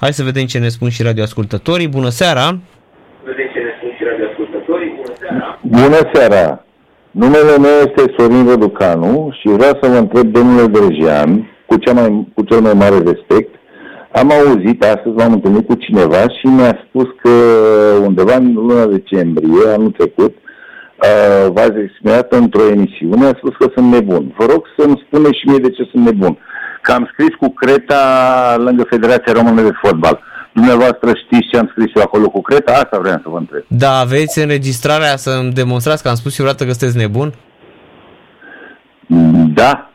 Hai să vedem ce ne spun și radioascultătorii. Bună seara! Bună seara! Numele meu este Sorin Răducanu și vreau să vă întreb, domnule Brejean, cu, cea mai, cu cel mai mare respect, am auzit, astăzi m-am întâlnit cu cineva și mi-a spus că undeva în luna decembrie, anul trecut, uh, v-ați exprimat într-o emisiune, a spus că sunt nebun. Vă rog să-mi spuneți și mie de ce sunt nebun. Că am scris cu creta lângă Federația Română de Fotbal. Dumneavoastră știți ce am scris eu acolo cu creta? Asta vreau să vă întreb. Da, aveți înregistrarea să-mi demonstrați că am spus eu vreodată că sunteți nebun? Da.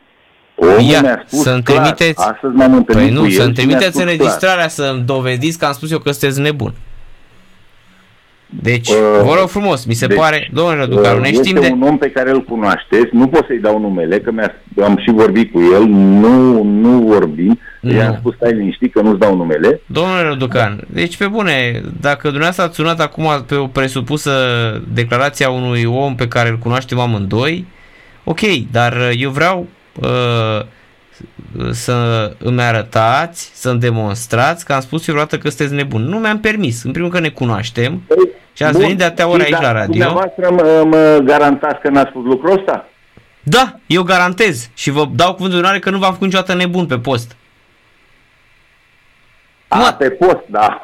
Omul Ia, mi-a spus să-mi clar. trimiteți- Astăzi m-am întâlnit Păi nu, cu el să-mi și mi-a trimiteți spus înregistrarea să-mi dovediți că am spus eu că sunteți nebun. Deci, Uh, vă rog frumos, mi se deci, pare, domnule clar. Răducanu, ne este știm de... un om pe care îl cunoașteți, nu pot să-i dau numele, că mi-a, am și vorbit cu el, nu, nu vorbim, Nu. i-am spus stai liniștit că nu-ți dau numele. Domnule Răducan, deci pe bune, dacă dumneavoastră ați sunat acum pe o presupusă declarație a unui om pe care îl cunoaștem amândoi, ok, dar eu vreau uh, să îmi arătați, să-mi demonstrați că am spus eu vreodată că sunteți nebun. Nu mi-am permis. În primul rând că ne cunoaștem și ați Bun, venit de atâtea ori și aici da, la radio. Dumneavoastră mă, mă garantați că n-ați spus lucrul ăsta? Da, eu garantez și vă dau cuvântul de onoare că nu v-am făcut niciodată nebun pe post. A, Mă- pe post, da.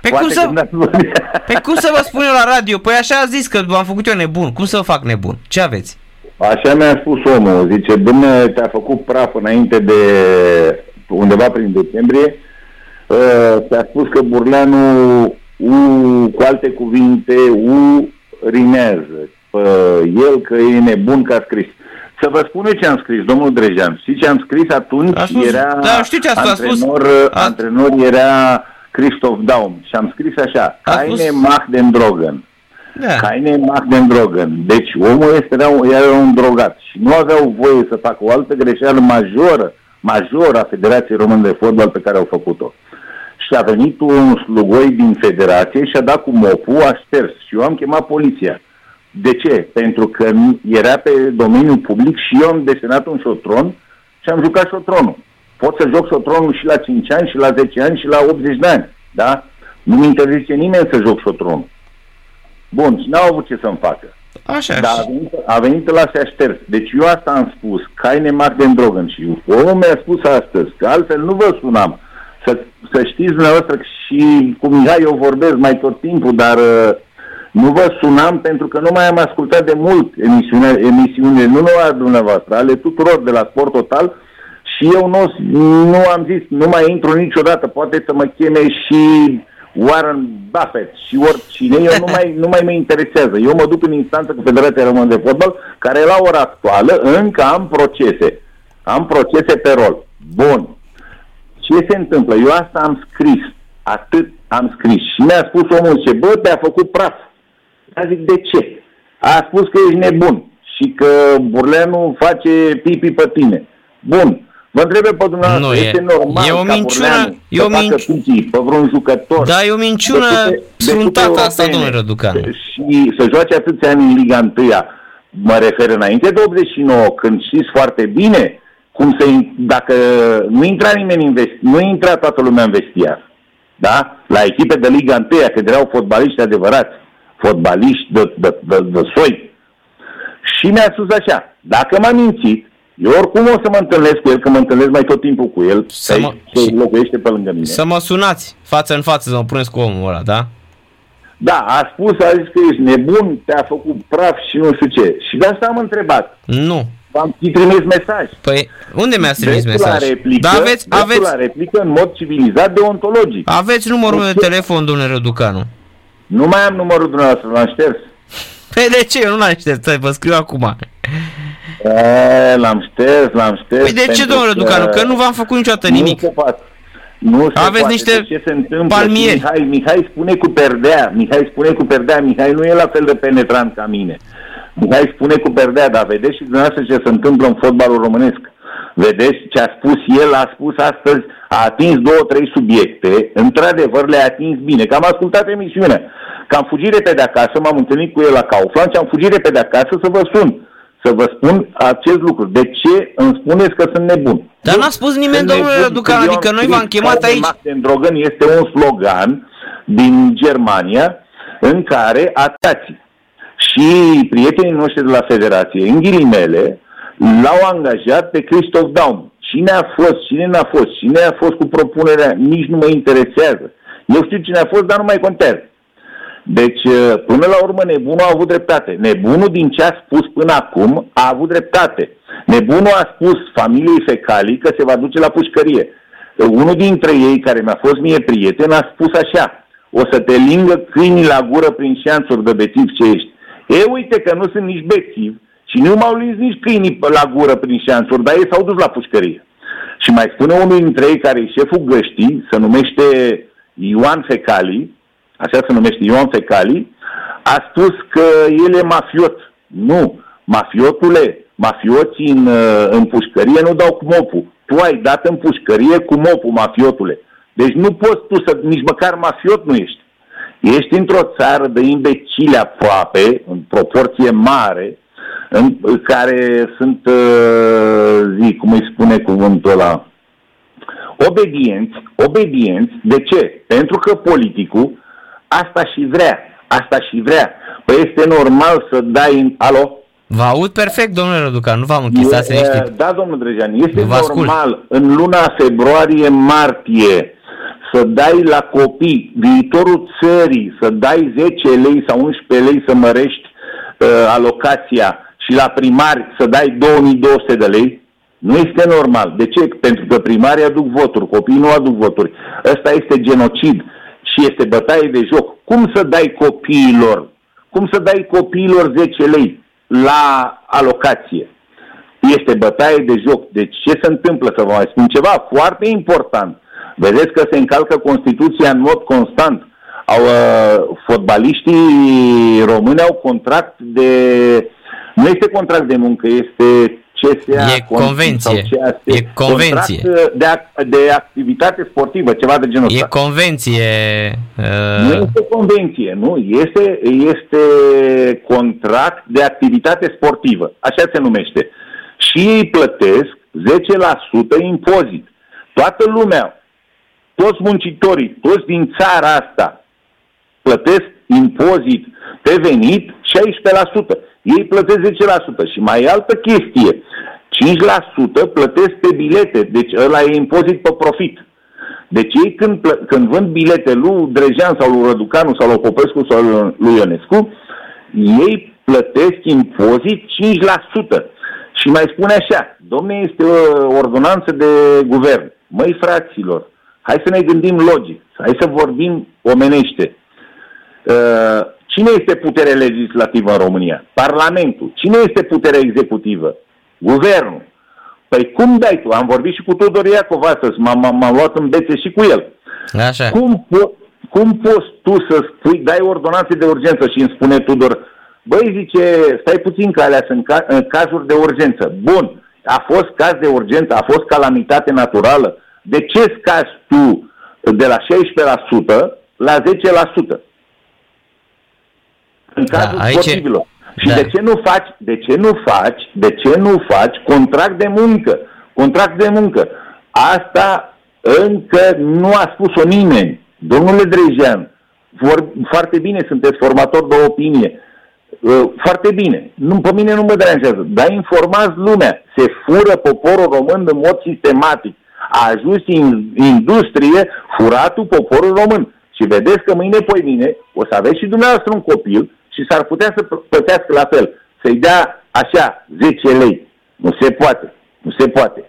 Pe Poate cum să- când ați vorbit. Pe cum să vă spun eu la radio? Păi așa a zis că v-am făcut eu nebun. Cum să vă fac nebun? Ce aveți? Așa mi-a spus omul, zice, domne, te-a făcut praf înainte de undeva prin decembrie, uh, te-a spus că Burleanu, u, cu alte cuvinte, u rinează, uh, el că e nebun că a scris. Să vă spun eu ce am scris, domnul Drejan. Știți ce am scris atunci? A spus- era da, știu ce a spus, a spus- antrenor, a- antrenor era Christoph Daum și am scris așa, A spus- Heine Macht den Drogen. Da. Haine Magden Drogan. Deci omul este, era, un- era un drogat și nu aveau voie să facă o altă greșeală majoră, majoră a Federației Române de Fotbal pe care au făcut-o. Și a venit un slugoi din federație și a dat cu mopul, a șters și eu am chemat poliția. De ce? Pentru că nu- era pe domeniul public și eu am desenat un șotron și am jucat șotronul. Pot să joc șotronul și la 5 ani, și la 10 ani, și la 80 de ani. Da? Nu mi interzice nimeni să joc șotronul. Bun, și n-au avut ce să-mi facă. Așa. Dar a venit, a venit la să șters. Deci eu asta am spus, Caine Marden Drogan și omul mi-a spus astăzi, că altfel nu vă sunam. Să, să știți dumneavoastră că și cu Mihai eu vorbesc mai tot timpul, dar uh, nu vă sunam pentru că nu mai am ascultat de mult emisiune, emisiune nu numai a dumneavoastră, ale tuturor de la Sport Total și eu nu, nu am zis, nu mai intru niciodată, poate să mă cheme și Warren Buffett și oricine, eu nu mai, nu mai mă interesează. Eu mă duc în instanță cu Federația Română de Fotbal, care la ora actuală încă am procese. Am procese pe rol. Bun. Ce se întâmplă? Eu asta am scris. Atât am scris. Și mi-a spus omul ce, bă, te-a făcut praf. A zic, de ce? A spus că ești nebun și că Burleanu face pipi pe tine. Bun. Vă întreb pe dumneavoastră, Nu, e- este normal e o ca minciună- Burleanu e o să facă minci- pipi pe vreun jucător? Da, e o minciună de cupe- de sfruntată cupe asta, europene domnule Răducanu. Și să joace atâția ani în Liga 1 mă refer înainte de 89, când știți foarte bine cum să, dacă nu intra nimeni în vestiar, nu intra toată lumea în vestiar, da? La echipe de Liga 1, când erau fotbaliști adevărați, fotbaliști de, de, de, de soi. Și mi-a spus așa, dacă m-a mințit, eu oricum o să mă întâlnesc cu el, că mă întâlnesc mai tot timpul cu el, Să să mă- mă... locuiește pe lângă mine. Să mă sunați față în față să mă puneți cu omul ăla, da? Da, a spus, a zis că ești nebun, te-a făcut praf și nu știu ce. Și de asta am întrebat. Nu. V-am fi trimis mesaj. Păi, unde mi-ați trimis Dreptul mesaj? La replică, Da, aveți, dreptul aveți, la replică în mod civilizat deontologic. aveți numărul de telefon, domnule Răducanu. Nu mai am numărul dumneavoastră, l-am șters. Păi de ce? Eu nu l-am șters, stai, vă scriu acum. E, l-am șters, l-am șters. Păi de ce, pentru domnule Răducanu? Că nu v-am făcut niciodată nimic. Nu se poate. Nu se Aveți poate. niște De ce se întâmplă? palmieri. Mihai, Mihai spune cu perdea. Mihai spune cu perdea. Mihai nu e la fel de penetrant ca mine. Mihai spune cu perdea, dar vedeți și dumneavoastră ce se întâmplă în fotbalul românesc. Vedeți ce a spus el, a spus astăzi, a atins două, trei subiecte, într-adevăr le-a atins bine, că am ascultat emisiunea, că am fugit repede acasă, m-am întâlnit cu el la Kaufland și am fugit repede acasă să vă sun, să vă spun acest lucru. De ce îmi spuneți că sunt nebun? Dar n-a spus nimeni, domnule Răducan, adică noi v-am chemat aici. Drogăn este un slogan din Germania în care atații și prietenii noștri de la Federație, în ghilimele, l-au angajat pe Christoph Daum. Cine a fost, cine n-a fost, cine a fost cu propunerea, nici nu mă interesează. Eu știu cine a fost, dar nu mai contează. Deci, uh, până la urmă, nebunul a avut dreptate. Nebunul, din ce a spus până acum, a avut dreptate. Nebunul a spus familiei fecalii că se va duce la pușcărie. Unul dintre ei, care mi-a fost mie prieten, a spus așa, o să te lingă câinii la gură prin șanțuri de bețiv ce ești. E, uite că nu sunt nici bețiv și nu m-au lins nici câinii la gură prin șanțuri, dar ei s-au dus la pușcărie. Și mai spune unul dintre ei, care e șeful găștii, se numește Ioan Fecali, așa se numește Ioan Fecali, a spus că el e mafiot. Nu, mafiotule, mafioții în, în pușcărie nu dau cu mopul. Tu ai dat în pușcărie cu mopul, mafiotule. Deci nu poți tu să, nici măcar mafiot nu ești. Ești într-o țară de imbecile aproape, în proporție mare, în care sunt, uh, zi, cum îi spune cuvântul ăla, obedienți, obedienți, de ce? Pentru că politicul asta și vrea, asta și vrea. Păi este normal să dai în... Alo? Vă aud perfect, domnule Răducan, nu v-am închis, stați liniștit. Da, domnul Drejan, este normal ascult. în luna februarie-martie să dai la copii viitorul țării, să dai 10 lei sau 11 lei să mărești uh, alocația și la primari să dai 2200 de lei, nu este normal. De ce? Pentru că primarii aduc voturi, copiii nu aduc voturi. Ăsta este genocid și este bătaie de joc. Cum să dai copiilor? Cum să dai copiilor 10 lei la alocație? Este bătaie de joc. Deci ce se întâmplă? Să vă mai spun ceva foarte important. Vedeți că se încalcă Constituția în mod constant. Au, uh, fotbaliștii români au contract de... Nu este contract de muncă, este CSA. E convenție. CAS, e convenție. De, de activitate sportivă, ceva de genul ăsta. E convenție. Uh... Nu este convenție, nu. Este, este contract de activitate sportivă. Așa se numește. Și ei plătesc 10% impozit. Toată lumea, toți muncitorii, toți din țara asta plătesc impozit pe venit 16%. Ei plătesc 10% și mai e altă chestie. 5% plătesc pe bilete, deci ăla e impozit pe profit. Deci ei când, plă- când vând bilete lui Drejean sau lui Răducanu sau lui Popescu sau lui Ionescu, ei plătesc impozit 5%. Și mai spune așa, domne, este o ordonanță de guvern. Măi, fraților, hai să ne gândim logic, hai să vorbim omenește. Uh, cine este puterea legislativă în România? Parlamentul. Cine este puterea executivă? Guvernul. Păi cum dai tu? Am vorbit și cu Tudor Iacov astăzi, m-am, m-am luat în bețe și cu el. Așa. Cum, po- cum poți tu să spui, dai ordonanțe de urgență și îmi spune Tudor, băi, zice, stai puțin că alea sunt ca, în cazuri de urgență. Bun, a fost caz de urgență, a fost calamitate naturală. De ce scazi tu de la 16% la 10%? În da, cazul aici... sportivilor. Și da. de ce nu faci, de ce nu faci, de ce nu faci contract de muncă? Contract de muncă. Asta încă nu a spus-o nimeni. Domnule Drejean, vor, foarte bine, sunteți formator de opinie. Uh, foarte bine. Nu, pe mine nu mă deranjează. Dar informați lumea. Se fură poporul român în mod sistematic. A ajuns în industrie furatul poporul român. Și vedeți că mâine, poi mine, o să aveți și dumneavoastră un copil și s-ar putea să plătească la fel. Să-i dea așa 10 lei. Nu se poate. Nu se poate.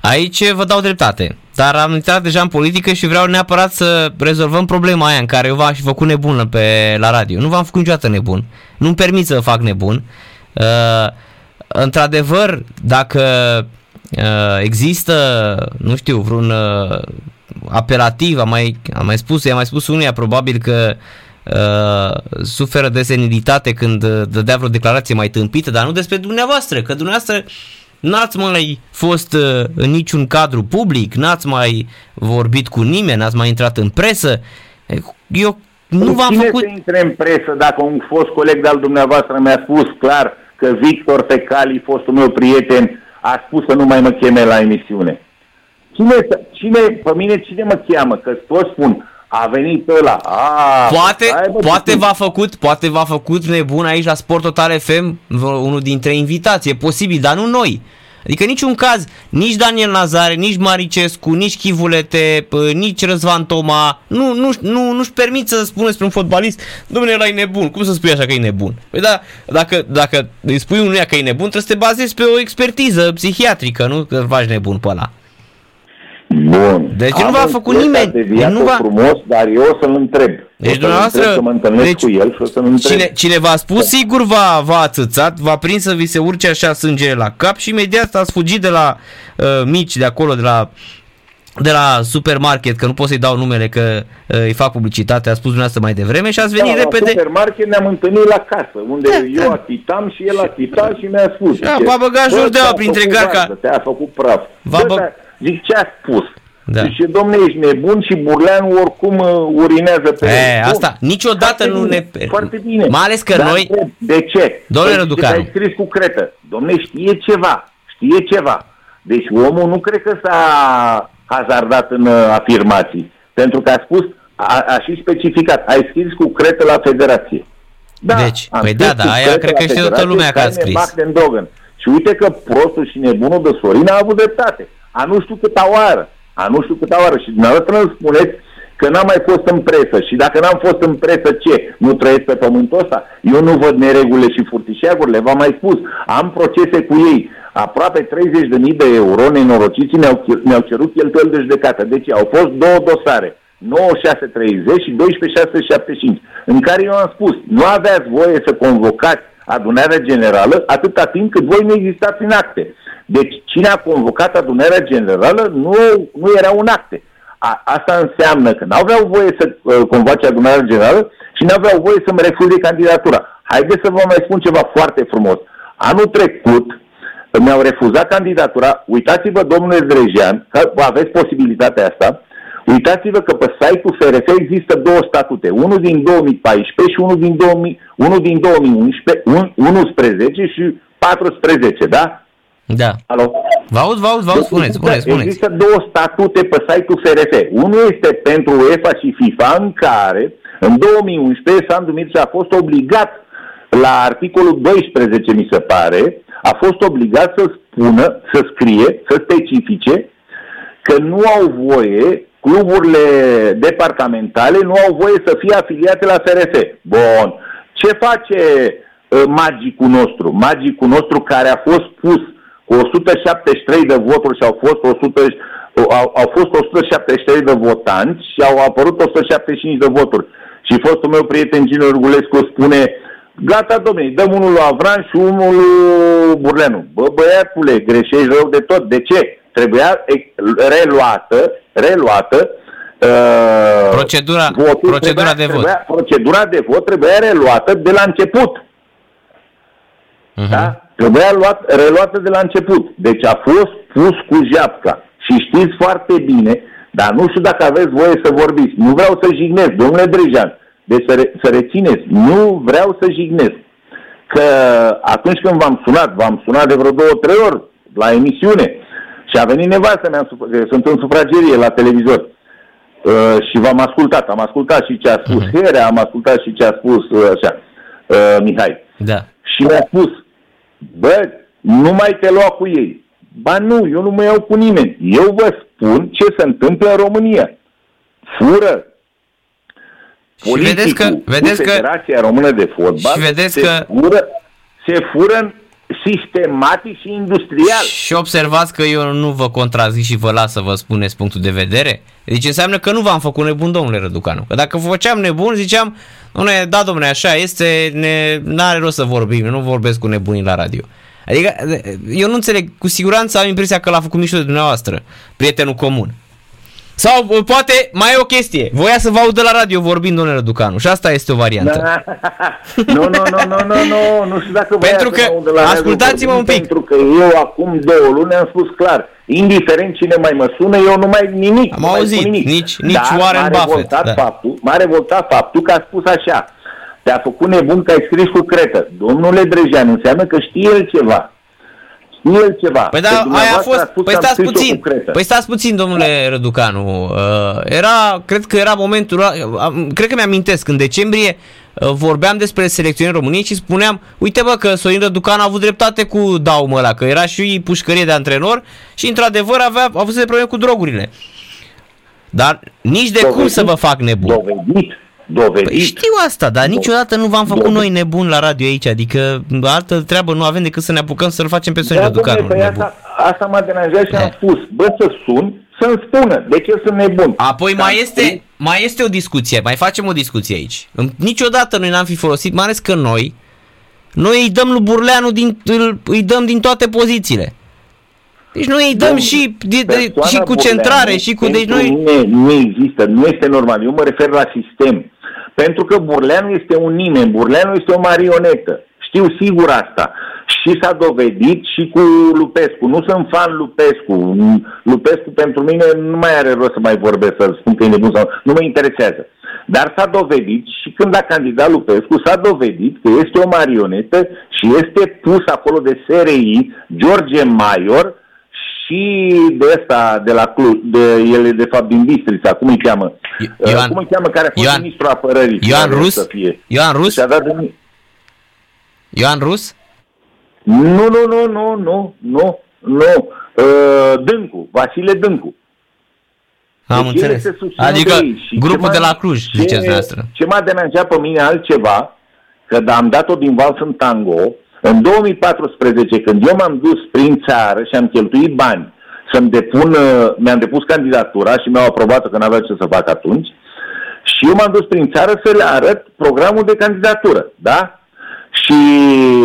Aici vă dau dreptate, dar am intrat deja în politică și vreau neapărat să rezolvăm problema aia în care eu v-am și făcut nebună pe, la radio. Nu v-am făcut niciodată nebun. Nu-mi permit să fac nebun. Uh, într-adevăr, dacă uh, există, nu știu, vreun uh, apelativ, am mai, am mai spus, i-am mai spus unuia probabil că uh, uh, suferă de senilitate când uh, dădea vreo declarație mai tâmpită, dar nu despre dumneavoastră, că dumneavoastră n-ați mai fost uh, în niciun cadru public, n-ați mai vorbit cu nimeni, n-ați mai intrat în presă. Eu nu v-am Cine făcut... să intre în presă dacă un fost coleg de-al dumneavoastră mi-a spus clar că Victor Fecali, fostul meu prieten, a spus să nu mai mă cheme la emisiune. Cine, cine, pe mine cine mă cheamă? Că toți spun, a venit ăla. A, poate, bă, poate v-a făcut, poate v-a făcut nebun aici la Sport Total FM, unul dintre invitați, e posibil, dar nu noi. Adică niciun caz, nici Daniel Nazare, nici Maricescu, nici Chivulete, nici Răzvan Toma, nu, nu, nu, nu-și permit să spună despre un fotbalist, domnule, ăla e nebun. Cum să spui așa că e nebun? Păi da, dacă, dacă îi spui unuia că e nebun, trebuie să te bazezi pe o expertiză psihiatrică, nu că faci nebun pe ăla. Bun. Deci Am nu v-a făcut nimeni. Deci nu va... frumos, dar eu o să-l întreb. Deci dumneavoastră, să mă întâlnesc deci, cu el și o să-l întreb. Cine, cine v-a spus, sigur v-a, v-a atâțat, v-a prins să vi se urce așa sângele la cap și imediat ați fugit de la uh, mici, de acolo, de la de la supermarket, că nu pot să-i dau numele că uh, îi fac publicitate, a spus dumneavoastră mai devreme și ați venit da, repede. La supermarket ne-am întâlnit la casă, unde da, eu da. achitam și el achita și mi-a spus. Da, v-a băgat jur de printre garca. Te-a făcut praf. V-a bă... Zic, ce a spus? Da. Zice, domne, ești nebun și Burleanu oricum uh, urinează pe e, el. asta, niciodată Foarte nu bine, ne... Foarte bine. Mai ales că Dar noi... De ce? Domnule păi, Răducanu. ai scris cu cretă. Domne, știe ceva. Știe ceva. Deci omul nu cred că s-a hazardat în uh, afirmații. Pentru că a spus, a, a și specificat, ai scris cu cretă la federație. Da, deci, păi da, da, aia cred că știe toată lumea că a scris. Și uite că prostul și nebunul de Sorin a avut dreptate. A nu știu câta oară a nu știu câta oară și dumneavoastră îmi spuneți că n-am mai fost în presă și dacă n-am fost în presă, ce? Nu trăiesc pe pământul ăsta? Eu nu văd neregulile și furtișeagurile, v-am mai spus. Am procese cu ei. Aproape 30.000 de euro nenorociții mi-au, mi-au cerut cheltuieli de judecată. Deci au fost două dosare. 9630 și 12675, în care eu am spus, nu aveați voie să convocați adunarea generală atâta timp cât voi nu existați în acte. Deci cine a convocat adunarea generală nu, nu era un acte. A, asta înseamnă că n-aveau voie să uh, convoace adunarea generală și n-aveau voie să-mi refuze candidatura. Haideți să vă mai spun ceva foarte frumos. Anul trecut mi-au refuzat candidatura. Uitați-vă, domnule Drejean, că aveți posibilitatea asta. Uitați-vă că pe site-ul FRF există două statute, unul din 2014 și unul din, 2000, unul din 2011, un, 11 și 14, da? Da. Alo? Vă aud, vă aud, vă aud, spuneți, spuneți, spuneți. Există două statute pe site-ul FRF. Unul este pentru UEFA și FIFA, în care, în 2011, Sandu Mircea a fost obligat, la articolul 12, mi se pare, a fost obligat să spună, să scrie, să specifice că nu au voie cluburile departamentale nu au voie să fie afiliate la FRF. Bun. Ce face uh, magicul nostru? Magicul nostru care a fost pus cu 173 de voturi și au fost 100, au, au fost 173 de votanți și au apărut 175 de voturi. Și fostul meu prieten Gino Urgulescu spune Gata, domnule, dăm unul lui Avran și unul lui Burlenu. Bă, băiatule, greșești rău de tot. De ce? Trebuia reluată, reluată uh, procedura, procedura trebuia, de vot. Trebuia, procedura de vot trebuia reluată de la început. Uh-huh. Da? Trebuia luat, reluată de la început. Deci a fost pus cu japca. Și știți foarte bine, dar nu știu dacă aveți voie să vorbiți. Nu vreau să jignesc, domnule Drejan. Deci să, re, să rețineți, nu vreau să jignesc. Că atunci când v-am sunat, v-am sunat de vreo două, trei ori la emisiune și a venit nevastă mea, sunt în sufragerie la televizor. Uh, și v-am ascultat, am ascultat și ce a spus uh-huh. Herea, am ascultat și ce a spus uh, așa, uh, Mihai. Da. Și mi-a spus, bă, nu mai te lua cu ei. Ba nu, eu nu mă iau cu nimeni. Eu vă spun ce se întâmplă în România. Fură. Și vedeți că, vedeți că Federația Română de Fotbal și vedeți se, că, fură, se fură sistematic și industrial. Și observați că eu nu vă contrazic și vă las să vă spuneți punctul de vedere. Deci înseamnă că nu v-am făcut nebun, domnule Răducanu. Că dacă vă făceam nebun, ziceam, domnule, da, domnule, așa este, ne, n-are rost să vorbim, nu vorbesc cu nebunii la radio. Adică, eu nu înțeleg, cu siguranță am impresia că l-a făcut mișto de dumneavoastră, prietenul comun. Sau poate mai e o chestie. Voia să vă audă la radio vorbind, domnule Răducanu. Și asta este o variantă. Da. nu, nu, nu, nu, nu, nu, nu știu dacă Pentru că, să la ascultați-mă un pic. Pentru că eu acum două luni am spus clar, indiferent cine mai mă sună, eu nu mai nimic. Am auzit, nimic. nici, nici Dar Warren Buffett. Da. M-a revoltat faptul că a spus așa, te-a făcut nebun că ai scris cu cretă. Domnule Drejean, înseamnă că știe el ceva. Știe el ceva. Păi da, aia a fost, păi stați puțin, păi stați puțin, domnule Răducanu. Uh, era, cred că era momentul, uh, cred că mi-amintesc, în decembrie uh, vorbeam despre selecționarea României și spuneam, uite bă că Sorin Răducan a avut dreptate cu daumă ăla, că era și pușcărie de antrenor și într-adevăr avea, a avut probleme cu drogurile. Dar nici de dovedit, cum să vă fac nebun. Dovedit, dovedit. Păi știu asta, dar niciodată nu v-am făcut dovedit. noi nebun la radio aici, adică altă treabă nu avem decât să ne apucăm să-l facem pe Sorin da, Răducanu păi asta, asta m-a deranjat și am spus, bă să sun, să-mi spună de ce sunt nebun. Apoi mai este, mai este o discuție, mai facem o discuție aici. Niciodată noi n-am fi folosit, mai ales că noi, noi îi dăm lui Burleanu, din, îi dăm din toate pozițiile. Deci noi îi dăm și, de, de, și cu centrare și cu... Deci noi... Nu, nu există, nu este normal. Eu mă refer la sistem. Pentru că Burleanu este un nimeni, Burleanu este o marionetă. Știu sigur asta. Și s-a dovedit și cu Lupescu. Nu sunt fan Lupescu. Lupescu pentru mine nu mai are rost să mai vorbesc, să spun că e nebun sau nu mă interesează. Dar s-a dovedit și când a candidat Lupescu, s-a dovedit că este o marionetă și este pus acolo de SRI George Maior, și de ăsta, de la Cluj, de, ele de fapt din Bistrița, cum îi cheamă? Ioan, cum îi cheamă care a fost Ioan, ministrul apărării? Ioan Rus? Să fie. Ioan Rus? Și-a dat de... Ioan Rus? Nu, nu, nu, nu, nu, nu, nu. Uh, Dâncu, Vasile Dâncu. Am deci înțeles. Adică grupul de la Cluj, ce, ziceți noastră. Ce m-a deranjat pe mine altceva, că am dat-o din vals în tango, în 2014, când eu m-am dus prin țară și am cheltuit bani să-mi depun, uh, mi-am depus candidatura și mi-au aprobat că n-avea ce să fac atunci, și eu m-am dus prin țară să le arăt programul de candidatură, da? Și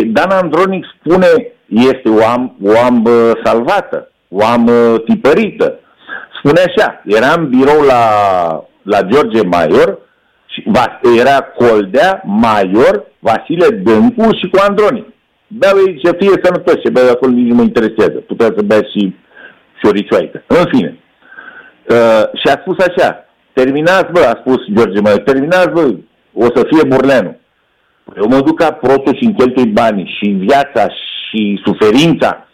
Dan Andronic spune, este o am, o am uh, salvată, o am uh, tipărită. Spune așa, eram birou la, la George Maior, și, era Coldea, Maior, Vasile Dâncu și cu Andronic beau ei ce fie sănătos, ce beau acolo nici nu mă interesează. Putea să bea și șoricioaică. În fine. Uh, și a spus așa, terminați, bă, a spus George Maior, terminați, bă, o să fie Burleanu. Eu mă duc ca protul și încheltui banii și viața și suferința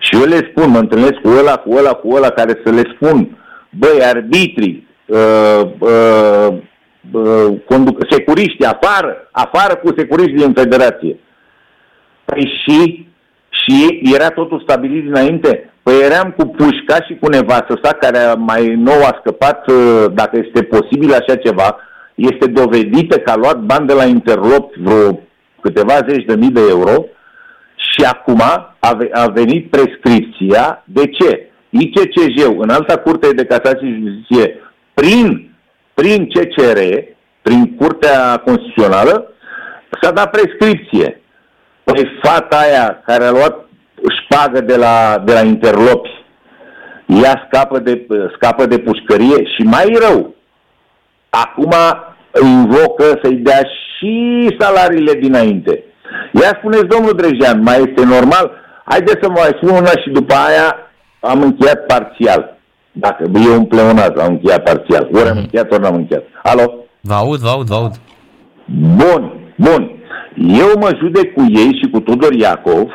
și eu le spun, mă întâlnesc cu ăla, cu ăla, cu ăla care să le spun, băi, arbitrii, uh, uh, uh, conduc, securiști, afară, afară cu securiști din federație. Păi și, și era totul stabilit dinainte. Păi eram cu pușca și cu nevastă sa, care mai nou a scăpat, uh, dacă este posibil așa ceva, este dovedită că a luat bani de la Interlop vreo câteva zeci de mii de euro și acum a venit prescripția. De ce? ICCJ-ul, în alta curte de casație și justiție, prin, prin CCR, prin Curtea Constituțională, s-a dat prescripție. Păi fata aia care a luat șpagă de la, de la interlopi, ea scapă de, scapă de pușcărie și mai rău, acum invocă să-i dea și salariile dinainte. Ia spuneți, domnul Drejean, mai este normal? Haideți să mai spun una și după aia am încheiat parțial. Dacă e un pleonat, am încheiat parțial. Ori am mhm. încheiat, ori n-am încheiat. Alo? Vă aud, vă aud, vă aud. Bun, bun. Eu mă judec cu ei și cu Tudor Iacov,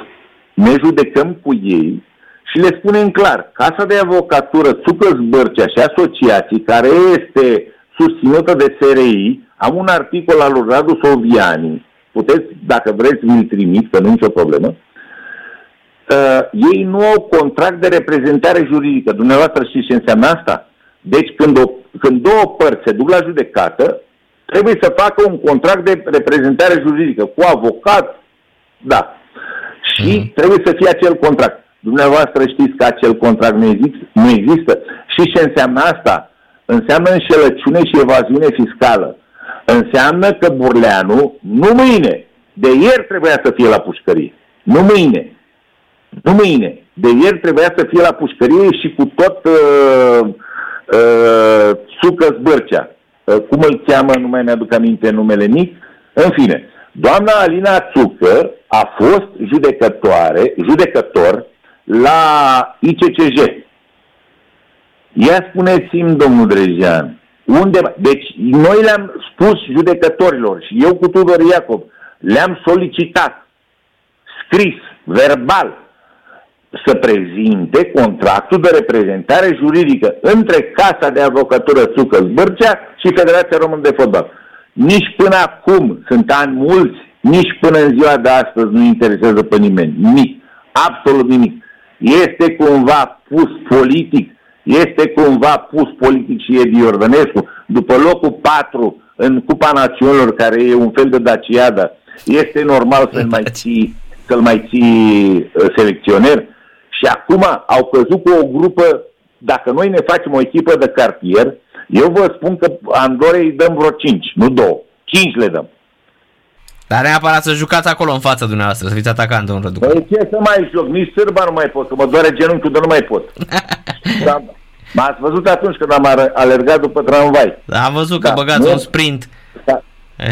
ne judecăm cu ei și le spunem clar, Casa de Avocatură Țucă Zbărcea și asociații, care este susținută de SRI, am un articol al lui Radu Soviani, puteți, dacă vreți, mi-l trimit, că nu e nicio problemă, uh, ei nu au contract de reprezentare juridică. Dumneavoastră știți ce înseamnă asta? Deci când, o, când două părți se duc la judecată, trebuie să facă un contract de reprezentare juridică cu avocat, da. Și mm. trebuie să fie acel contract. Dumneavoastră știți că acel contract nu există, nu există. Și ce înseamnă asta? Înseamnă înșelăciune și evaziune fiscală. Înseamnă că Burleanu, nu mâine, de ieri trebuia să fie la pușcărie. Nu mâine. Nu mâine. De ieri trebuia să fie la pușcărie și cu tot uh, uh, sucă zbârcea. Uh, cum îl cheamă, nu mai mi-aduc aminte numele mic, în fine. Doamna Alina Țucă a fost judecătoare, judecător la ICCJ. Ia spuneți-mi, domnul Drejean, unde... Deci noi le-am spus judecătorilor și eu cu Tudor Iacob le-am solicitat scris, verbal, să prezinte contractul de reprezentare juridică între Casa de Avocatură Sucă Zbârcea și Federația Română de Fotbal. Nici până acum, sunt ani mulți, nici până în ziua de astăzi nu interesează pe nimeni. Nimic. Absolut nimic. Este cumva pus politic, este cumva pus politic și Edi Iordănescu. După locul 4 în Cupa Națiunilor, care e un fel de daciadă, este normal să-l mai ții, să-l mai ții uh, selecționer. Și acum au căzut cu o grupă, dacă noi ne facem o echipă de cartier, eu vă spun că Andorei îi dăm vreo 5, nu 2. 5 le dăm. Dar neapărat să jucați acolo în fața dumneavoastră, să fiți atacant, domnul Răducan. Păi ce să mai joc? Nici sârba nu mai pot, că mă doare genunchiul, dar nu mai pot. da, m-ați văzut atunci când am alergat după tramvai. Da, am văzut că da, băgați nu? un sprint. Da,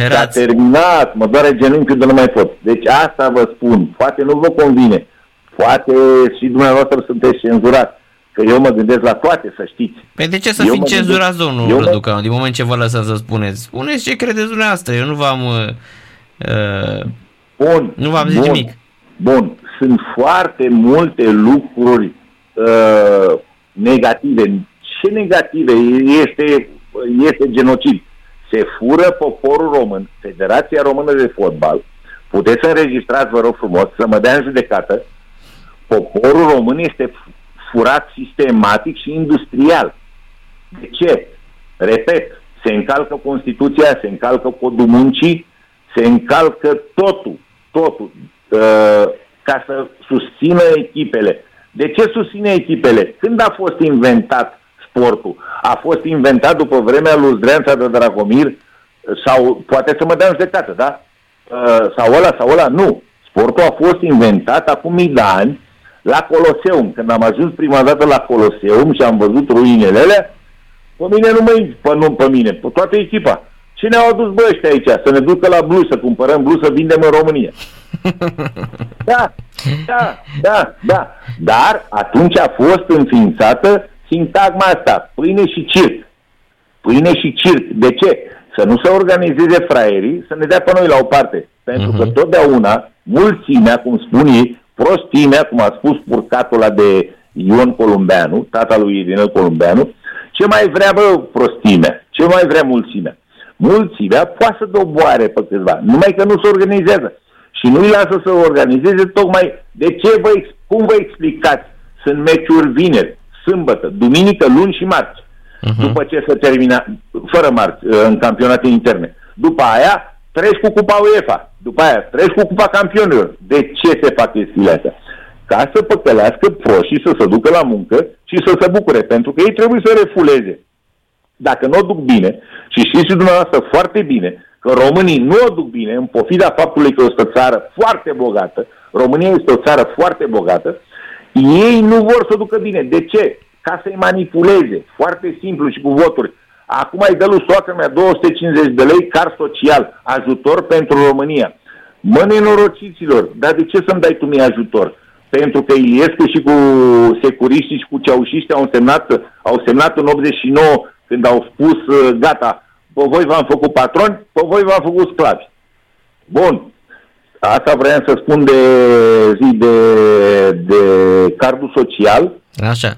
S-a terminat, mă doare genunchiul, dar nu mai pot. Deci asta vă spun, poate nu vă convine, poate și dumneavoastră sunteți cenzurat, că eu mă gândesc la toate, să știți. Păi de ce să fim cenzurați, domnul Răducan, din moment ce vă lăsați să spuneți? Spuneți ce credeți dumneavoastră, eu nu v-am... Uh, bun, nu v-am zis bun, nimic. Bun, sunt foarte multe lucruri uh, negative. Ce negative? Este, este genocid se fură poporul român, Federația Română de Fotbal, puteți să înregistrați, vă rog frumos, să mă dea în judecată, poporul român este furat sistematic și industrial. De ce? Repet, se încalcă Constituția, se încalcă codul muncii, se încalcă totul, totul, uh, ca să susțină echipele. De ce susține echipele? Când a fost inventat sportul? A fost inventat după vremea lui Zdreanța de Dragomir sau poate să mă dea în judecată, da? Uh, sau ăla, sau ăla, nu. Sportul a fost inventat acum mii de ani la Coloseum. Când am ajuns prima dată la Coloseum și am văzut ruinele alea, pe mine nu mă pe, nu pe mine, pe toată echipa. Cine au adus bă ăștia aici? Să ne ducă la blu, să cumpărăm blu, să vindem în România. Da, da, da, da. Dar atunci a fost înființată sintagma asta, pâine și circ. Pâine și circ. De ce? Să nu se organizeze fraierii, să ne dea pe noi la o parte. Pentru uh-huh. că mhm. totdeauna mulțimea, cum spun ei, prostimea, cum a spus purcatul ăla de Ion Columbeanu, tata lui Irinel Columbeanu, ce mai vrea, bă, prostimea? Ce mai vrea mulțimea? Mulțimea poate să doboare pe câțiva, numai că nu se organizează. Și nu-i lasă să organizeze tocmai de ce vă, cum vă explicați? Sunt meciuri vineri, sâmbătă, duminică, luni și marți. Uh-huh. După ce se termina, fără marți, uh, în campionate interne. După aia, treci cu Cupa UEFA. După aia, treci cu Cupa Campionilor. De ce se fac chestiile astea? Ca să păcălească proșii să se ducă la muncă și să se bucure, pentru că ei trebuie să refuleze. Dacă nu o duc bine, și știți și dumneavoastră foarte bine, că românii nu o duc bine, în pofida faptului că este o țară foarte bogată, România este o țară foarte bogată, ei nu vor să ducă bine. De ce? Ca să-i manipuleze. Foarte simplu și cu voturi. Acum ai dă lui soacră mea 250 de lei car social, ajutor pentru România. Mă nenorociților, dar de ce să-mi dai tu mie ajutor? Pentru că Iliescu și cu securiștii și cu ceaușiștii au semnat, au semnat în 89 când au spus gata, pe voi v-am făcut patroni, pe voi v-am făcut sclavi. Bun, Asta vreau să spun de zi de, de cardul social. Așa.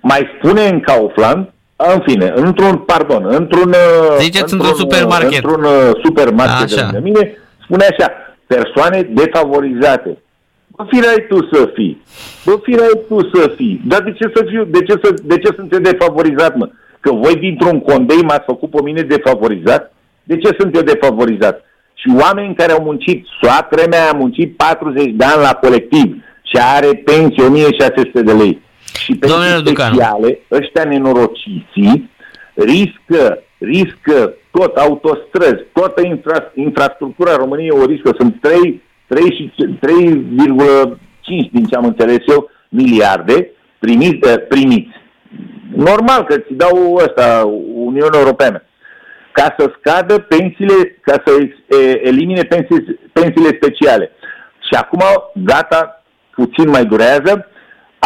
Mai spune în Kaufland, în fine, într-un, pardon, într-un... Ziceți într-un, într-un supermarket. Într-un uh, supermarket așa. de mine, spune așa, persoane defavorizate. Bă, firai tu să fii. Bă, firai tu să fii. Dar de ce să fiu, de ce, să, de ce sunt defavorizat, mă? Că voi dintr-un condei m-ați făcut pe mine defavorizat? De ce sunt eu defavorizat? și oameni care au muncit, soacră mea a muncit 40 de ani la colectiv și are pensie 1600 de lei. Și pensii speciale, ăștia nenorociții, riscă, riscă tot autostrăzi, toată infra, infrastructura României o riscă. Sunt 3, 3, 3,5 din ce am înțeles eu, miliarde primiți, eh, primiți. Normal că ți dau ăsta Uniunea Europeană ca să scadă pensiile, ca să elimine pensii, pensiile speciale. Și acum, gata, puțin mai durează,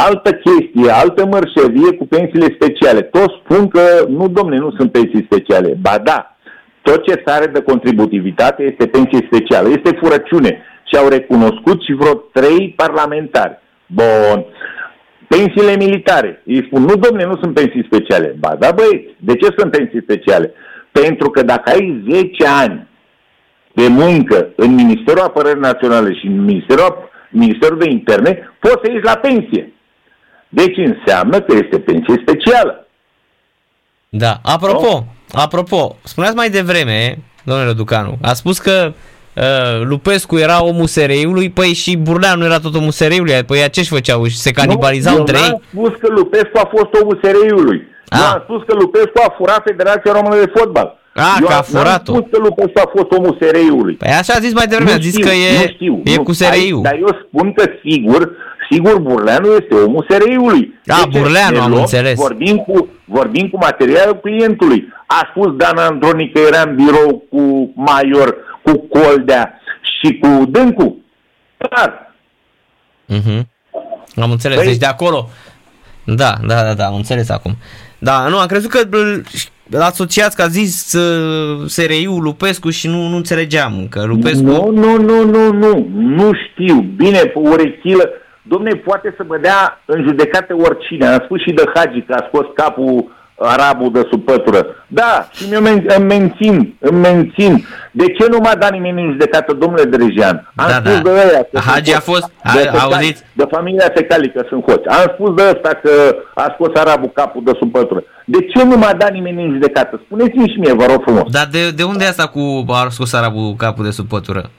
altă chestie, altă mărșăvie cu pensiile speciale. Toți spun că, nu domne, nu sunt pensii speciale. Ba da, tot ce sare de contributivitate este pensie specială. Este furăciune și au recunoscut și vreo trei parlamentari. Bun. Pensiile militare. Îi spun, nu domne, nu sunt pensii speciale. Ba, da băi, de ce sunt pensii speciale? Pentru că dacă ai 10 ani de muncă în Ministerul Apărării Naționale și în Ministerul, Ministerul de Interne, poți să ieși la pensie. Deci înseamnă că este pensie specială. Da. Apropo, no? apropo, spuneați mai devreme, domnule Ducanu, a spus că uh, Lupescu era omul SRI-ului, păi și Burleanu era tot omul SRI-ului, păi ce-și făceau? Se canibalizau nu, între ei? Nu, spus că Lupescu a fost omul SRI-ului. Nu am spus că Lupescu a furat Federația Română de Fotbal. A, Eu că a furat-o. spus că Lupescu a fost omul SRI-ului. Păi așa a zis mai devreme, a zis știu, că e, nu știu, e nu, cu SRI-ul. Dar eu spun că sigur, sigur Burleanu este omul SRI-ului. Da, deci, Burleanu, am loc, înțeles. Vorbim cu, vorbim cu materialul clientului. A spus Dan Andronic că era în birou cu Maior, cu Coldea și cu Dâncu. Clar. Uh-huh. Am înțeles, păi, deci de acolo. Da, da, da, da, am înțeles acum. Da, nu, am crezut că asociați, că a zis uh, SRI-ul Lupescu și nu, nu înțelegeam că Lupescu... Nu, nu, nu, nu, nu, nu știu. Bine, urechilă. Domne, poate să mă dea în judecată oricine. Am spus și de Hagi că a scos capul arabul de sub pătură. Da, și eu men- îmi mențin, îmi mențin. De ce nu m-a dat nimeni în judecată, domnule Drejean? Am da, spus da. de ăia. Hagi a fost, de, a, auziți? De familia secalică sunt hoți. Am spus de ăsta că a scos arabul capul de sub pătură. De ce nu m-a dat nimeni în judecată? Spuneți-mi și mie, vă rog frumos. Dar de, de unde e asta cu a scos arabul capul de sub pătură?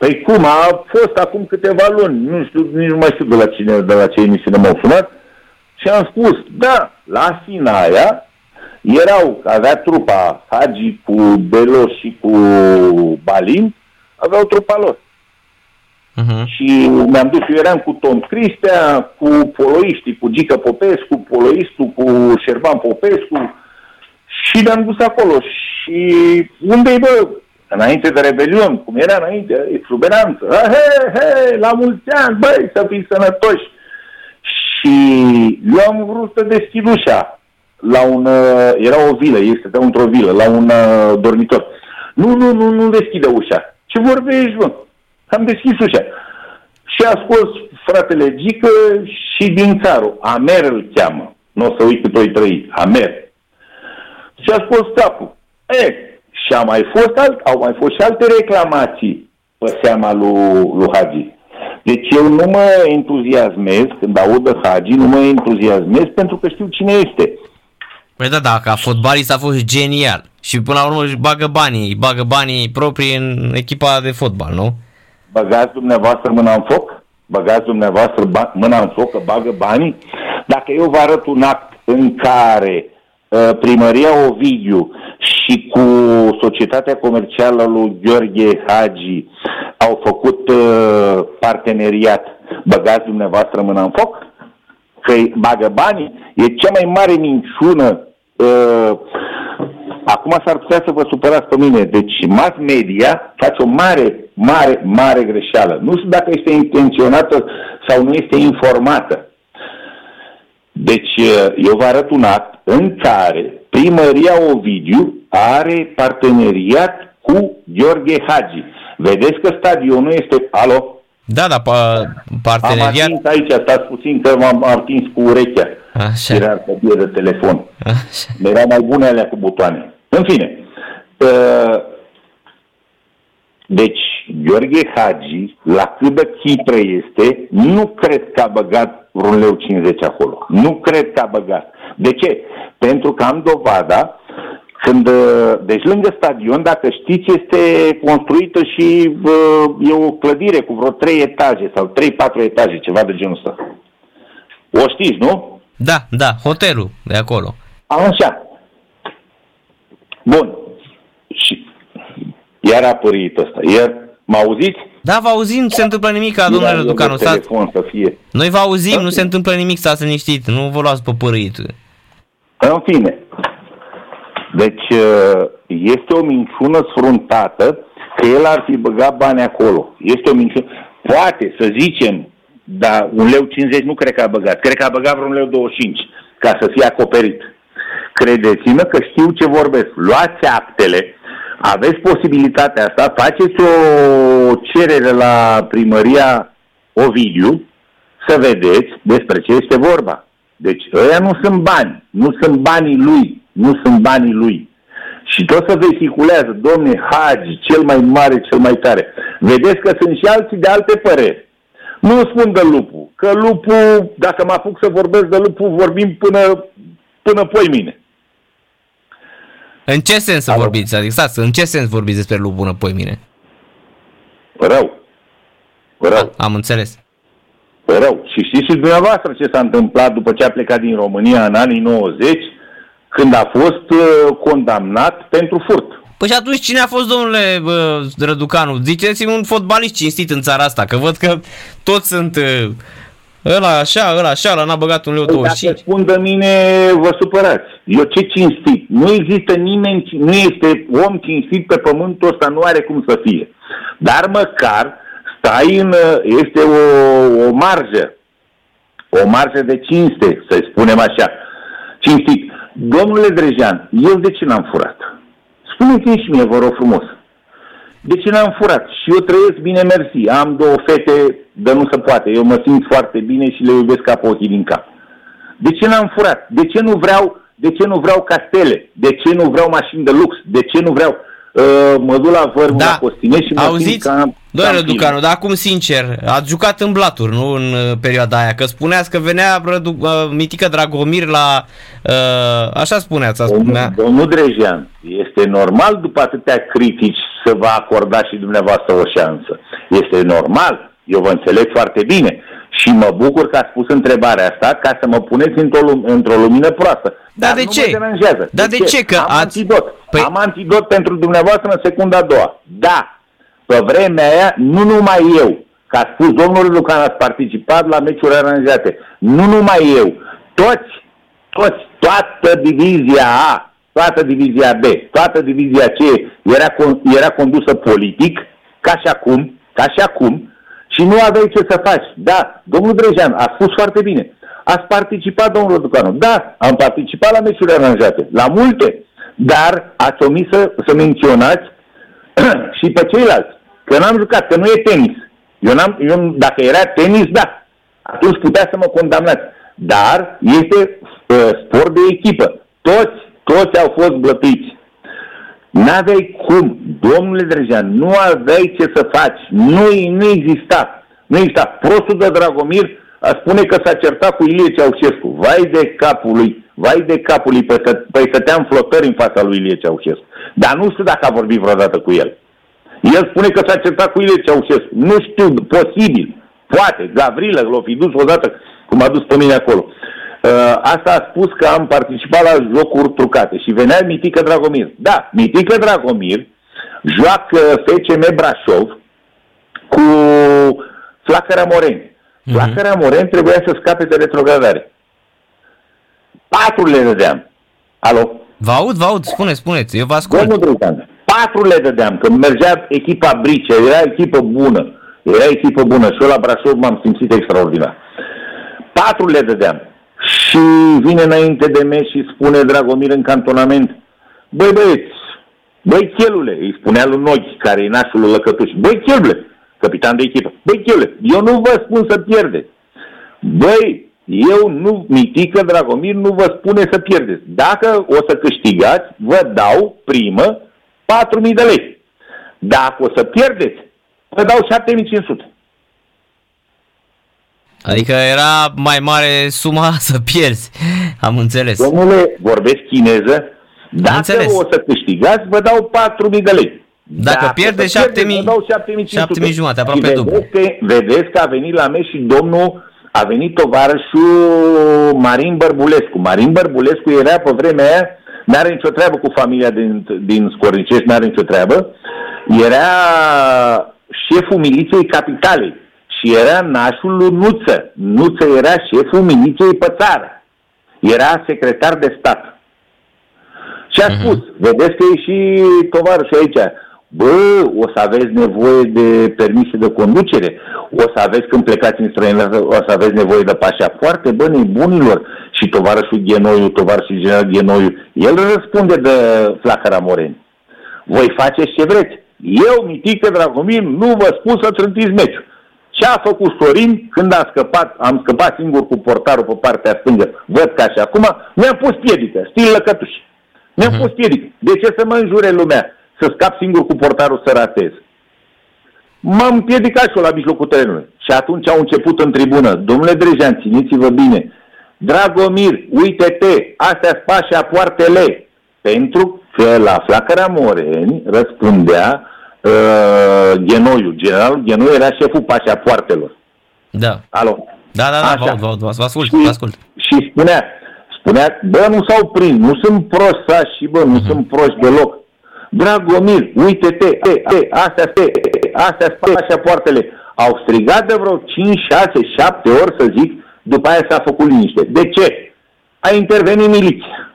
Păi cum, a fost acum câteva luni, nu știu, nici nu mai știu de la cine, de la ce emisiune m-au sunat, și am spus, da, la Sinaia erau, avea trupa Hagi cu Belo și cu Balin, aveau trupa lor. Uh-huh. Și mi-am dus, eu eram cu Tom Cristea, cu poloiștii, cu Gică Popescu, poloistul cu Șerban Popescu și ne-am dus acolo. Și unde-i, bă, înainte de rebelion, cum era înainte, exuberanță, he, he, la mulți ani, băi, să fii sănătoși. Și eu am vrut să deschid ușa la un, uh, era o vilă, este de într-o vilă, la un uh, dormitor. Nu, nu, nu, nu deschide ușa. Ce vorbești, mă? Am deschis ușa. Și a scos fratele Gică și din țarul. Amer îl cheamă. Nu o să uit cât o trăi. Amer. Și a scos capul. E, și a mai fost alt, au mai fost și alte reclamații pe seama lui, lui Hagi. Deci eu nu mă entuziasmez, când aud de Hagi, nu mă entuziasmez pentru că știu cine este. Păi da, da, ca fotbalist a fost genial. Și până la urmă își bagă banii, bagă banii proprii în echipa de fotbal, nu? Băgați dumneavoastră mâna în foc? Băgați dumneavoastră ba- mâna în foc că bagă banii? Dacă eu vă arăt un act în care uh, primăria Ovidiu și cu societatea comercială lui Gheorghe Hagi au făcut uh, parteneriat, băgați dumneavoastră mâna în foc? Că bagă banii? E cea mai mare minciună. Uh, acum s-ar putea să vă supărați pe mine. Deci mass media face o mare, mare, mare greșeală. Nu știu dacă este intenționată sau nu este informată. Deci uh, eu vă arăt un act în care primăria Ovidiu are parteneriat cu Gheorghe Hagi. Vedeți că stadionul este... Alo? Da, da, pa, parteneriat... Am atins aici, stați puțin că m-am atins cu urechea. Așa. Era pe de telefon. Așa. Era mai bune alea cu butoane. În fine. Uh, deci, Gheorghe Hagi, la cât de chitră este, nu cred că a băgat vreun leu 50 acolo. Nu cred că a băgat. De ce? Pentru că am dovada când, uh, deci lângă stadion, dacă știți, este construită și uh, e o clădire cu vreo trei etaje sau trei patru etaje, ceva de genul ăsta. O știți, nu? Da, da, hotelul de acolo. Așa. Bun. Și iar a părit ăsta. Iar mă auziți? Da, vă auzim, nu se întâmplă nimic, domnule Răducanu. Telefon să fie. Noi vă auzim, da? nu se întâmplă nimic, stați liniștit, nu vă luați pe părâit. În fine, deci uh, este o minciună sfruntată că el ar fi băgat bani acolo. Este o minciună. Poate să zicem, dar un leu 50 nu cred că a băgat. Cred că a băgat vreun leu 25 ca să fie acoperit. credeți-mă că știu ce vorbesc. Luați actele, aveți posibilitatea asta, faceți o cerere la primăria Ovidiu să vedeți despre ce este vorba. Deci ăia nu sunt bani, nu sunt banii lui, nu sunt banii lui. Și tot să vehiculează, domne Hagi, cel mai mare, cel mai tare. Vedeți că sunt și alții de alte păreri. Nu spun de lupul, că lupul, dacă mă apuc să vorbesc de lupul, vorbim până, până poi mine. În ce sens să vorbiți? Adică, stați, în ce sens vorbiți despre lupul până poi mine? Rău. Rău. Am înțeles. Rău. Și știți și dumneavoastră ce s-a întâmplat după ce a plecat din România în anii 90, când a fost uh, condamnat pentru furt. Păi și atunci cine a fost domnule bă, Răducanu? Ziceți-mi un fotbalist cinstit în țara asta, că văd că toți sunt uh, ăla așa, ăla așa, ăla n-a băgat un leu păi 25. Dacă spun de mine, vă supărați. Eu ce cinstit? Nu există nimeni, nu este om cinstit pe pământul ăsta, nu are cum să fie. Dar măcar stai în, este o, o marjă, o marjă de cinste, să spunem așa, cinstit. Domnule Drejan, eu de ce n-am furat? Spuneți-mi și mie, vă rog frumos. De ce n-am furat? Și eu trăiesc bine, mersi. Am două fete, de nu se poate. Eu mă simt foarte bine și le iubesc ca pe ochii din cap. De ce n-am furat? De ce nu vreau, de ce nu vreau castele? De ce nu vreau mașini de lux? De ce nu vreau uh, mă duc la vărmă da. la Costine și mă Auziți? simt ca... Doamne Ducanu, dar acum sincer, ați jucat în blaturi, nu în uh, perioada aia, că spuneați că venea Rădu, uh, Mitică Dragomir la... Uh, așa spuneați. Domnul, domnul Drejean, este normal după atâtea critici să vă acorda și dumneavoastră o șansă. Este normal, eu vă înțeleg foarte bine. Și mă bucur că ați pus întrebarea asta ca să mă puneți într-o, într lumină proastă. Da, Dar de nu ce? Mă deranjează. Dar de, de ce? ce? Că Am ați... antidot. Păi... Am antidot pentru dumneavoastră în secunda a doua. Da, pe vremea aia, nu numai eu, că a spus domnul Lucan, ați participat la meciuri aranjate. Nu numai eu, toți, toți, toată divizia A, toată divizia B, toată divizia C era, era condusă politic, ca și acum, ca și acum, și nu aveai ce să faci. Da, domnul Drejan a spus foarte bine. Ați participat, domnul Răducanu. Da, am participat la meciuri aranjate, la multe, dar ați omis să, să menționați și pe ceilalți. Că n-am jucat, că nu e tenis. Eu, n-am, eu dacă era tenis, da. Atunci putea să mă condamnați. Dar este uh, sport de echipă. Toți, toți au fost blătiți. N-aveai cum, domnule Drejan, nu aveai ce să faci. Nu, nu exista. Nu exista. Prostul de Dragomir a spune că s-a certat cu Ilie Ceaușescu. Vai de capul lui, vai de capul lui, păi, păi stăteam flotări în fața lui Ilie Ceaușescu. Dar nu știu dacă a vorbit vreodată cu el. El spune că s-a certat cu Ilie Ceaușescu. Nu știu, posibil. Poate, Gavrilă l-a fi dus odată, cum a dus pe mine acolo. Uh, asta a spus că am participat la jocuri trucate și venea Mitică Dragomir. Da, Mitică Dragomir joacă FCM Brașov cu Flacăra Moreni. Mm-hmm. Flacăra Moreni trebuia să scape de retrogradare. Patru le dădeam. Alo? Vă aud, vă aud, spune, spuneți, eu vă ascult. Domnul Drucan, patru le dădeam, că mergea echipa Brice, era echipă bună, era echipă bună și eu la Brașov m-am simțit extraordinar. Patru le dădeam. Și vine înainte de meci și spune Dragomir în cantonament, băi băieți, băi chelule, îi spunea lui Noghi, care e nașul lui Lăcătuș, băi chelule, capitan de echipă, băi chelule, eu nu vă spun să pierdeți. Băi, eu nu, Mitică Dragomir nu vă spune să pierdeți. Dacă o să câștigați, vă dau primă 4.000 de lei. Dacă o să pierdeți, vă dau 7.500. Adică era mai mare suma să pierzi, am înțeles. Domnule, vorbesc chineză, dacă înțeles. o să câștigați, vă dau 4.000 de lei. Dacă, Dacă pierde 7.000, 7.000 jumate, aproape vedeți dublu. Că, vedeți că a venit la meci și domnul, a venit tovarășul Marin Bărbulescu. Marin Bărbulescu era pe vremea aia, n-are nicio treabă cu familia din, din Scornicești, n-are nicio treabă. Era șeful miliției capitalei și era nașul lui Nuță. Nuță era șeful miliției pe țară. Era secretar de stat. Și a mhm. spus, uh-huh. vedeți că e și tovarășul aici, bă, o să aveți nevoie de permise de conducere, o să aveți când plecați în străinătate, o să aveți nevoie de pașapoarte, bă, nebunilor. Și tovarășul Ghenoiu, tovarășul general Ghenoiu, el răspunde de flacăra Moreni. Voi faceți ce vreți. Eu, Mitică Dragomir, nu vă spun să trântiți meciul. Ce a făcut Sorin când a scăpat, am scăpat singur cu portarul pe partea stângă, văd ca și acum, mi-a pus piedică, stil lăcătuși. Mi-a uh-huh. pus piedică. De ce să mă înjure lumea? Să scap singur cu portarul să ratez. M-am împiedicat și eu la mijlocul terenului. Și atunci au început în tribună. Domnule Drejan, țineți-vă bine. Dragomir, uite-te, astea spașea poartele. Pentru că la Flacăra Moreni răspundea uh, Genoiu. Generalul Genoiu era șeful pașa poartelor. Da. Alo. Da, da, da, vă, vă, vă, vă ascult, și, vă ascult. Și spunea, spunea, bă, nu s-au prins, nu sunt prost și bă, nu uh-huh. sunt proști deloc. Dragomir, uite-te, te, te, astea, te, astea spate așa poartele. Au strigat de vreo 5, 6, 7 ori, să zic, după aia s-a făcut liniște. De ce? A intervenit miliția.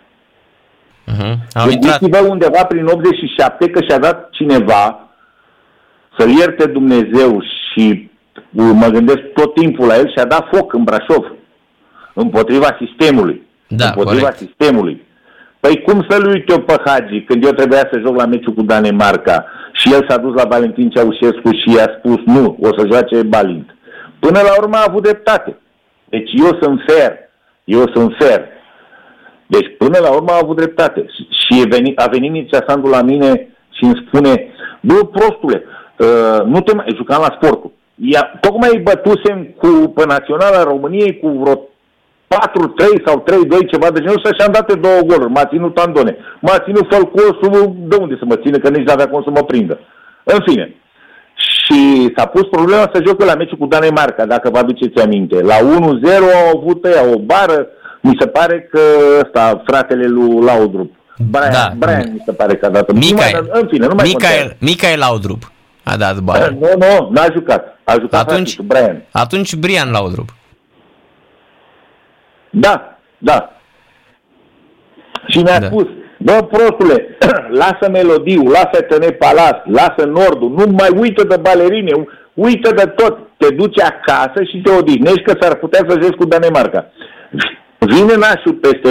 Uh-huh. Gândiți-vă undeva prin 87 că și-a dat cineva să-l ierte Dumnezeu și mă gândesc tot timpul la el și a dat foc în Brașov împotriva sistemului. Da, împotriva corect. sistemului. Păi cum să-l uit eu pe Hagi când eu trebuia să joc la meciul cu Danemarca și el s-a dus la Valentin Ceaușescu și i-a spus nu, o să joace Balint. Până la urmă a avut dreptate. Deci eu sunt fair. Eu sunt fair. Deci până la urmă a avut dreptate. Și a venit, a venit Mircea Sandu la mine și îmi spune, bă, prostule, uh, nu te mai... Jucam la sportul. Ia, tocmai bătusem cu, pe Naționala României cu vreo 4-3 sau 3-2, ceva de genul, și am dat două goluri. M-a ținut Andone. M-a ținut Fălcosul, de unde să mă țină, că nici n-avea cum să mă prindă. În fine. Și s-a pus problema să joc la meciul cu Danemarca, dacă vă aduceți aminte. La 1-0 au avut ea o bară, mi se pare că ăsta, fratele lui Laudrup. Brian, da. Brian mi se pare că a dat. Michael, în fine, nu mai Michael, Michael Laudrup a dat bară. Nu, nu, n-a jucat. A jucat atunci, Brian. Atunci Brian Laudrup. Da, da. Și mi-a da. spus, bă, prostule, lasă melodiu, lasă Tene Palas, lasă Nordul, nu mai uită de balerine, uită de tot. Te duci acasă și te odihnești că s-ar putea să joci cu Danemarca. Vine nașul peste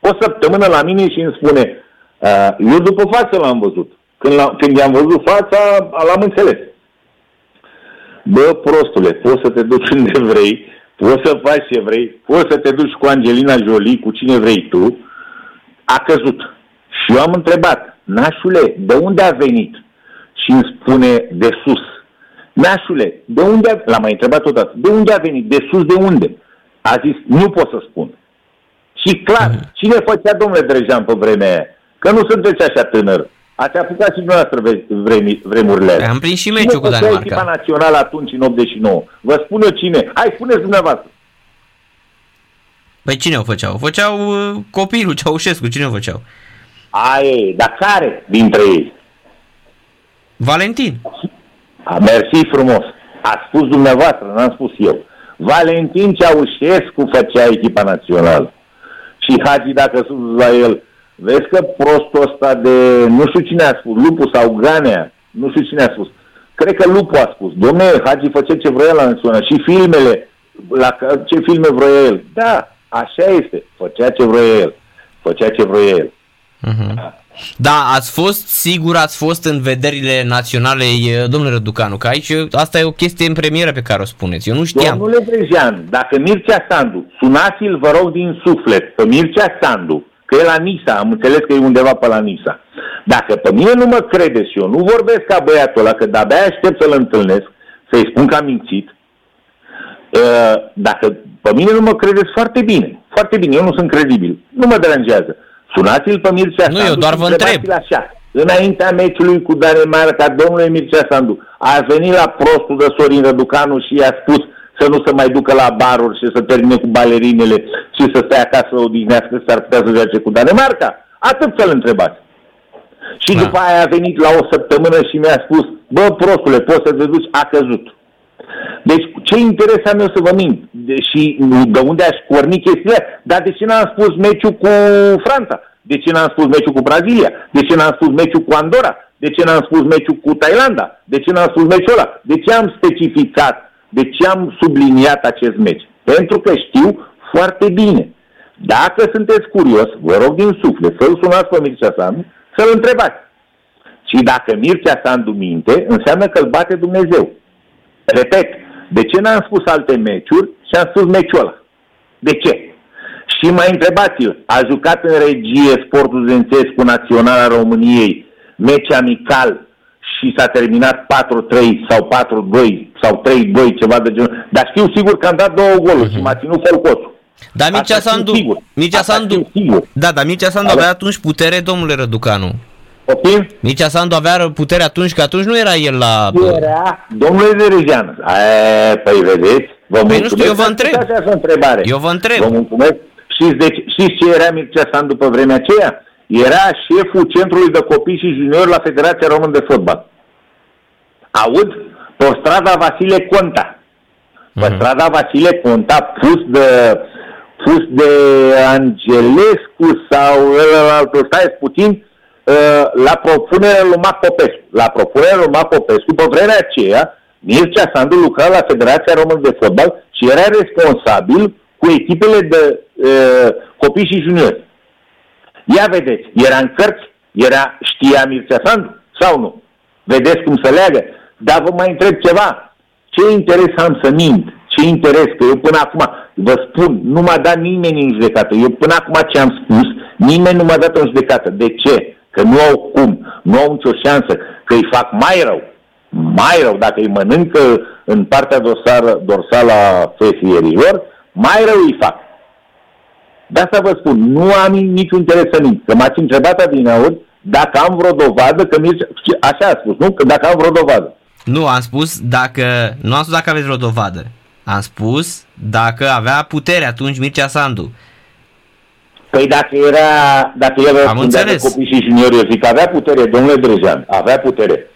o săptămână la mine și îmi spune, eu după față l-am văzut. Când, l când i-am văzut fața, l-am înțeles. Bă, prostule, poți să te duci unde vrei, poți să faci ce vrei, poți să te duci cu Angelina Jolie, cu cine vrei tu, a căzut. Și eu am întrebat, nașule, de unde a venit? Și îmi spune, de sus. Nașule, de unde a... L-am mai întrebat odată, de unde a venit? De sus de unde? A zis, nu pot să spun. Și clar, mm. cine făcea domnule Drejan pe vremea aia? Că nu sunteți așa tânăr. Ați apucat și dumneavoastră vremi, vremurile astea. Am prins și meciul cu Danemarca. echipa națională atunci, în 89? Vă spun eu cine. Hai, spuneți dumneavoastră. Păi cine o făceau? O făceau uh, copilul Ceaușescu, cine o făceau? Aie, dar care dintre ei? Valentin. A, mersi frumos. A spus dumneavoastră, n-am spus eu. Valentin Ceaușescu făcea echipa națională. Și Hagi, dacă sunt la el, Vezi că prostul ăsta de, nu știu cine a spus, Lupu sau Ganea, nu știu cine a spus. Cred că Lupu a spus, domne, Hagi făcea ce vrea la național și filmele, la ce filme vrea el. Da, așa este, făcea ce vrea el, făcea ce vrea el. Uh-huh. Da, ați fost, sigur ați fost în vederile naționale, domnule Răducanu, că aici asta e o chestie în premieră pe care o spuneți. Eu nu știam. Domnule Brejean, dacă Mircea Sandu, sunați-l, vă rog, din suflet, pe Mircea Sandu, că e la Nisa, am înțeles că e undeva pe la Nisa. Dacă pe mine nu mă credeți și eu nu vorbesc ca băiatul ăla, că de-abia aștept să-l întâlnesc, să-i spun că am mințit, uh, dacă pe mine nu mă credeți foarte bine, foarte bine, eu nu sunt credibil, nu mă deranjează. Sunați-l pe Mircea Nu, Sandu eu doar vă întreb. Așa. Înaintea meciului cu Danemarca, domnule Mircea Sandu, a venit la prostul de Sorin Răducanu și i-a spus să nu se mai ducă la baruri și să termine cu balerinele și să stea acasă să odihnească, s-ar putea să joace cu Danemarca? Atât să-l întrebați. Și da. după aia a venit la o săptămână și mi-a spus, bă, prostule, poți să te duci, a căzut. Deci, ce interes am eu să vă mint? Și de unde aș porni chestia? Dar de ce n-am spus meciul cu Franța? De ce n-am spus meciul cu Brazilia? De ce n-am spus meciul cu Andorra? De ce n-am spus meciul cu Thailanda? De ce n-am spus meciul ăla? De ce am specificat de ce am subliniat acest meci? Pentru că știu foarte bine Dacă sunteți curios, vă rog din suflet să-l sunați pe Mircea Sandu, să-l întrebați. Și dacă Mircea Sandu minte, înseamnă că îl bate Dumnezeu. Repet, de ce n-am spus alte meciuri și am spus meciul ăla? De ce? Și mai întrebați-l, a jucat în regie sportul zențesc cu Naționala României, meci amical și s-a terminat 4-3 sau 4-2 sau 3-2, ceva de genul. Dar știu sigur că am dat două goluri uh-huh. și m-a ținut Folcoțul. Dar Mircea Sandu, Mircea Sandu, da, dar Mircea Sandu avea atunci putere, domnule Răducanu. Poftim? Mircea Sandu avea putere atunci, că atunci nu era el la... Era, domnule Derejean, păi vedeți, vă păi nu știu, eu vă întreb. întrebare. Eu vă întreb. Vă mulțumesc. Știți, deci, știți ce era Mircea Sandu pe vremea aceea? Era șeful Centrului de Copii și Juniori la Federația Română de Fotbal. Aud? Pe strada Vasile Conta. Pe uh-huh. strada Vasile Conta, pus de, pus de Angelescu sau ăla, stai puțin, Uh, la propunerea lui Mac Popescu. La propunerea lui Mac Popescu, pe vremea aceea, Mircea Sandu lucra la Federația Română de Fotbal și era responsabil cu echipele de uh, copii și juniori. Ia vedeți, era în cărți, era, știa Mircea Sandu sau nu? Vedeți cum se leagă? Dar vă mai întreb ceva. Ce interes am să mint? Ce interes? Că eu până acum, vă spun, nu m-a dat nimeni în judecată. Eu până acum ce am spus, nimeni nu m-a dat în judecată. De ce? Că nu au cum, nu au nicio șansă, că îi fac mai rău, mai rău, dacă îi mănâncă în partea dorsală, dorsală a fesierilor, mai rău îi fac. De asta vă spun, nu am niciun interes să mint. Că m-ați întrebat din aur dacă am vreo dovadă, că Mircea, așa a spus, nu? Că dacă am vreo dovadă. Nu, am spus dacă, nu am spus dacă aveți vreo dovadă. Am spus dacă avea putere atunci Mircea Sandu. Păi dacă era, dacă el răspundea de copii și juniori, eu zic, avea putere, domnule Drejan, avea putere.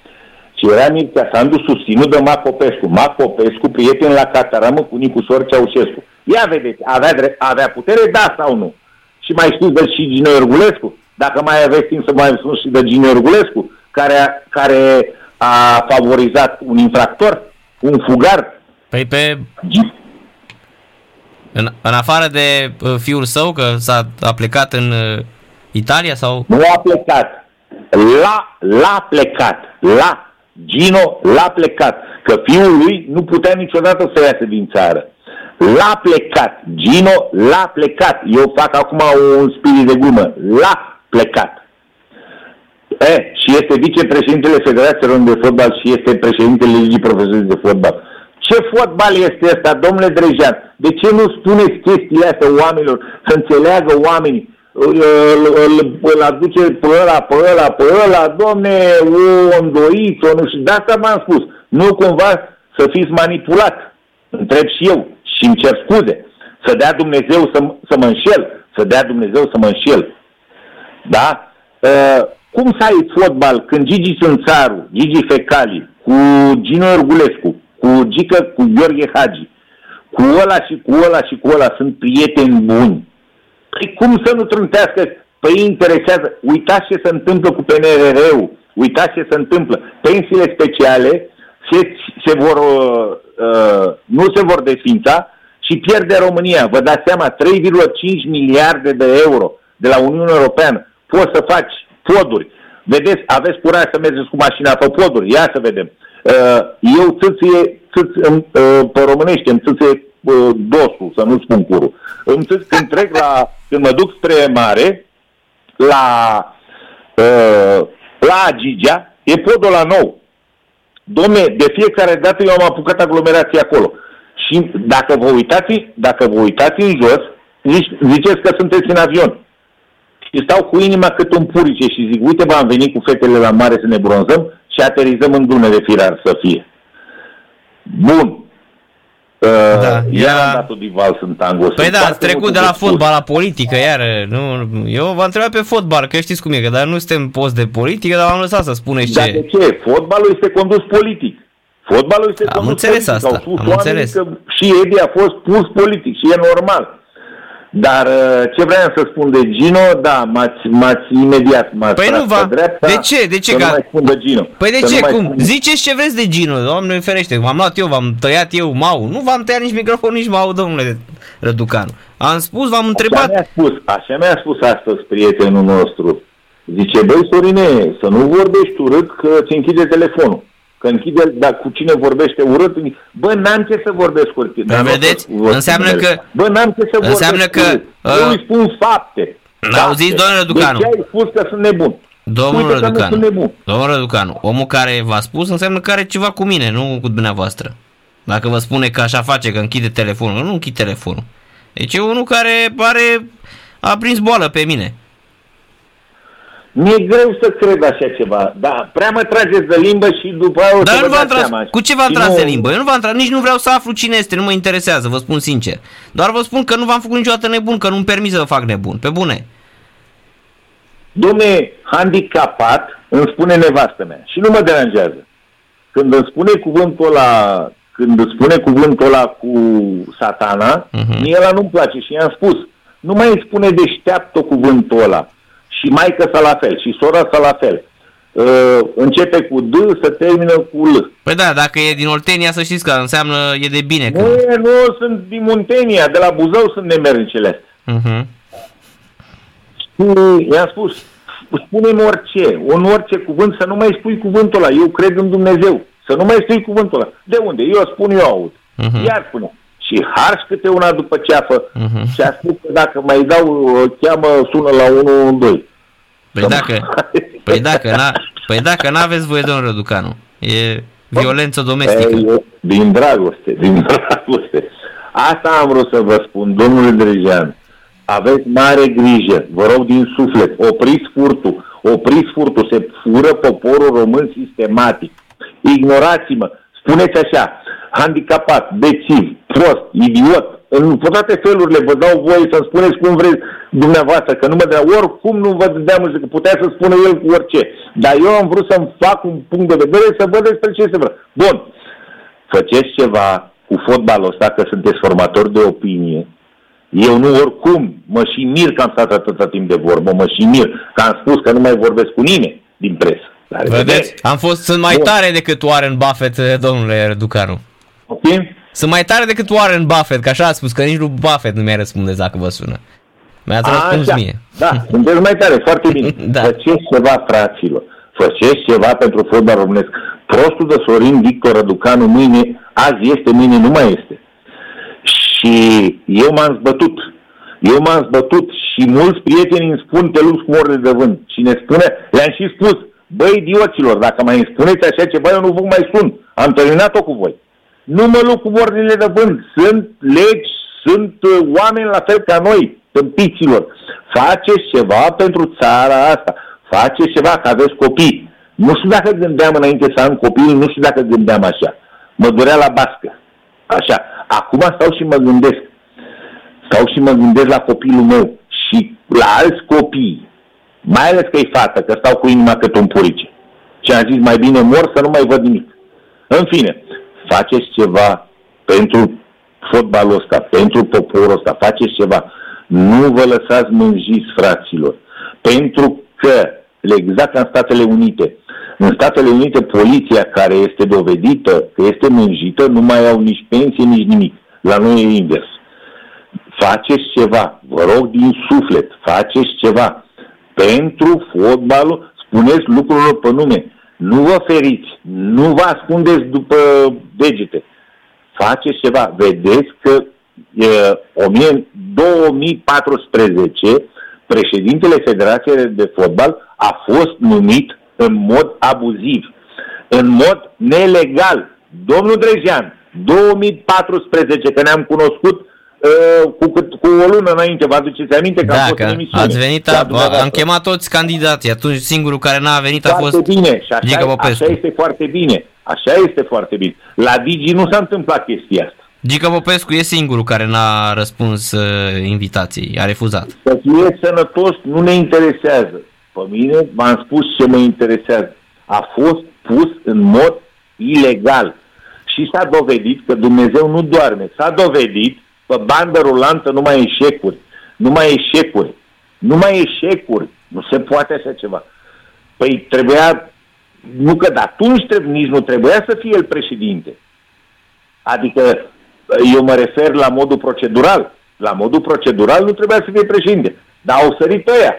Și era Mircea Sandu susținut de Mac Popescu. Mac Popescu, prieten la Cataramă cu Nicu Sor Ceaușescu. Ia vedeți, avea, drept, avea putere, da sau nu? Și mai știți de și Gino Iorgulescu? Dacă mai aveți timp să mai spun și de Gino Iorgulescu, care, care a favorizat un infractor, un fugar. Păi pe... În, în afară de uh, fiul său, că s-a a plecat în uh, Italia sau? Nu a plecat. L-a, l-a plecat. La Gino l-a plecat. Că fiul lui nu putea niciodată să iasă din țară. L-a plecat. Gino l-a plecat. Eu fac acum un spirit de glumă. L-a plecat. E, și este vicepreședintele Federației Române de Fotbal și este președintele Ligii Profesionale de Fotbal. Ce fotbal este ăsta, domnule Drejan? De ce nu spuneți chestiile astea oamenilor, să înțeleagă oamenii? Îl, îl, îl aduce pe ăla, pe ăla, pe ăla, domne, o îndoiță, nu știu, de asta m-am spus. Nu cumva să fiți manipulat. Întreb și eu și îmi cer scuze. Să dea Dumnezeu să, să mă înșel. Să dea Dumnezeu să mă înșel. Da? Uh, cum să ai fotbal când Gigi Sânțaru, Gigi Fecali, cu Gino Orgulescu, cu Gică, cu Gheorghe Hagi, cu ăla și cu ăla și cu ăla sunt prieteni buni. Păi cum să nu trântească? Păi interesează. Uitați ce se întâmplă cu PNRR-ul. Uitați ce se întâmplă. Pensiile speciale se, se vor, uh, uh, nu se vor desfința și pierde România. Vă dați seama, 3,5 miliarde de euro de la Uniunea Europeană. Poți să faci poduri. Vedeți, aveți curaj să mergeți cu mașina pe poduri. Ia să vedem. Uh, eu țâție, țâț, uh, pe românește, îmi țâție uh, dosul, să nu spun curul. Îmi țâț, când trec la, când mă duc spre mare, la, la Agigea, e podul la nou. Domne, de fiecare dată eu am apucat aglomerație acolo. Și dacă vă uitați, dacă vă uitați în jos, ziceți că sunteți în avion. Și stau cu inima cât un purice și zic, uite bă, am venit cu fetele la mare să ne bronzăm și aterizăm în Dunăre firar să fie. Bun. Uh, da, iar am dat-o din vals în tango. Păi da, ați trecut de la fotbal la politică, iar nu, eu v-am întrebat pe fotbal, că știți cum e, că dar nu suntem post de politică, dar am lăsat să spuneți ce. Dar de ce? Fotbalul este condus politic. Fotbalul este am condus înțeles politic. asta, am înțeles. Că și Edi a fost pus politic și e normal. Dar uh, ce vreau să spun de Gino, da, m-ați, m-ați imediat, m-ați Păi nu va. dreapta, De ce? De ce? Să Ca... nu mai spun de Gino. Păi de Să ce? nu mai Cum? spun- Ziceți ce vreți de Gino, doamne ferește. M-am luat eu, v-am tăiat eu mau. Nu v-am tăiat nici microfon, nici mau, domnule Răducanu. Am spus, v-am Așa întrebat. mi-a spus, așa mi-a spus astăzi prietenul nostru. Zice, băi, Sorine, să nu vorbești urât că ți închide telefonul. Că închide, dar cu cine vorbește urât, bă, n-am ce să vorbesc urât. Da, vedeți? Înseamnă că- Bă, n-am ce să înseamnă vorbesc că, urât. uh, Eu îi spun fapte. N-auziți, Fapte. domnule Răducanu? De ce ai spus că sunt nebun? Domnul Uite că nu Răducanu, sunt nebun. domnul Răducanu, omul care v-a spus înseamnă că are ceva cu mine, nu cu dumneavoastră. Dacă vă spune că așa face, că închide telefonul, nu închid telefonul. Deci e unul care pare a prins boală pe mine. Mi-e greu să cred așa ceva, dar prea mă trageți de limbă și după aia o Dar să nu vă v-am dați tras, seama. cu ce v-am Și tras nu- de limbă? Eu nu v-am tras, nici nu vreau să aflu cine este, nu mă interesează, vă spun sincer. Doar vă spun că nu v-am făcut niciodată nebun, că nu-mi permis să vă fac nebun, pe bune. Domne, handicapat, îmi spune nevastă mea și nu mă deranjează. Când îmi spune cuvântul ăla, când îmi spune cuvântul ăla cu satana, Mhm. mie ăla nu-mi place și i-am spus, nu mai îmi spune deșteaptă cuvântul ăla. Și maică sa la fel, și sora sa la fel. Uh, începe cu D, să termină cu L. Păi da, dacă e din Oltenia, să știți că înseamnă e de bine. Că... Nu, e, nu sunt din Muntenia, de la Buzău sunt nemernicele astea. Uh-huh. Și i-am spus, spune-mi orice, un orice cuvânt, să nu mai spui cuvântul ăla. Eu cred în Dumnezeu. Să nu mai spui cuvântul ăla. De unde? Eu spun, eu aud. Mhm. Iar spune. Și harș câte una după ceafă. Mhm. Și a spus că dacă mai dau, o cheamă, sună la 112. Păi dacă, păi dacă, n-a, păi dacă n-aveți voie, domnul Răducanu, e violență domestică. Ei, eu- din dragoste, din dragoste. Asta am vrut să vă spun, domnule Drejean. Aveți mare grijă, vă rog din suflet, opriți furtul, opriți furtul, se fură poporul român sistematic. Ignorați-mă, spuneți așa, handicapat, bețiv, prost, idiot, în toate felurile vă dau voie să-mi spuneți cum vreți dumneavoastră, că nu mă dea, oricum nu vă dădeam că putea să spună el cu orice. Dar eu am vrut să-mi fac un punct de vedere să văd despre ce se vrea. Bun, faceți ceva cu fotbalul ăsta, că sunteți formatori de opinie. Eu nu oricum, mă și mir că am stat atâta timp de vorbă, mă și mir că am spus că nu mai vorbesc cu nimeni din presă. La revedere. Vedeți? Am fost, sunt mai Bun. tare decât Warren Buffett, domnule Răducanu. Ok? Sunt mai tare decât Warren Buffett, că așa a spus, că nici lui Buffett nu mi-a răspunde dacă vă sună. Mi-ați răspuns Așa. mie. Da, sunteți mai tare, foarte bine. Da. Faceți ceva, fraților. Faceți ceva pentru fotbal românesc. Prostul de Sorin Victor Răducanu mâine, azi este, mâine nu mai este. Și eu m-am zbătut. Eu m-am zbătut și mulți prieteni îmi spun te lupți cu ore de vânt. Și ne spune, le-am și spus, băi idioților, dacă mai îmi spuneți așa ceva, eu nu vă mai sun. Am terminat-o cu voi. Nu mă lupt cu ordinele de vânt. Sunt legi, sunt uh, oameni la fel ca noi, tâmpiților. Faceți ceva pentru țara asta. Faceți ceva, că aveți copii. Nu știu dacă gândeam înainte să am copii, nu știu dacă gândeam așa. Mă durea la bască. Așa. Acum stau și mă gândesc. Stau și mă gândesc la copilul meu și la alți copii. Mai ales că e fată, că stau cu inima cât un purice. Și am zis, mai bine mor să nu mai văd nimic. În fine, faceți ceva pentru fotbalul ăsta, pentru poporul ăsta, faceți ceva. Nu vă lăsați mânjiți, fraților. Pentru că, exact ca în Statele Unite, în Statele Unite, poliția care este dovedită că este mânjită nu mai au nici pensie, nici nimic. La noi e invers. Faceți ceva, vă rog din suflet, faceți ceva. Pentru fotbalul, spuneți lucrurilor pe nume. Nu vă feriți, nu vă ascundeți după degete. Faceți ceva. Vedeți că e, 2014 președintele Federației de Fotbal a fost numit în mod abuziv, în mod nelegal. Domnul Drejean, 2014, că ne-am cunoscut uh, cu, cât, cu o lună înainte, vă aduceți aminte că am fost în Dacă emisiune. ați venit, La a, dumneavoastră. am chemat toți candidații, atunci singurul care n-a venit a Foarte fost bine și așa, Gica Popescu. așa este foarte bine. Așa este foarte bine. La Digi nu s-a întâmplat chestia asta. Gica Popescu e singurul care n-a răspuns uh, invitației, a refuzat. Să fie sănătos nu ne interesează. Pe mine v-am spus ce mă interesează. A fost pus în mod ilegal. Și s-a dovedit că Dumnezeu nu doarme. S-a dovedit pe bandă rulantă numai eșecuri. numai eșecuri. Numai eșecuri. Nu se poate așa ceva. Păi trebuia, nu că de atunci trebuie, nici nu trebuia să fie el președinte. Adică eu mă refer la modul procedural. La modul procedural nu trebuia să fie președinte. Dar au sărit ăia.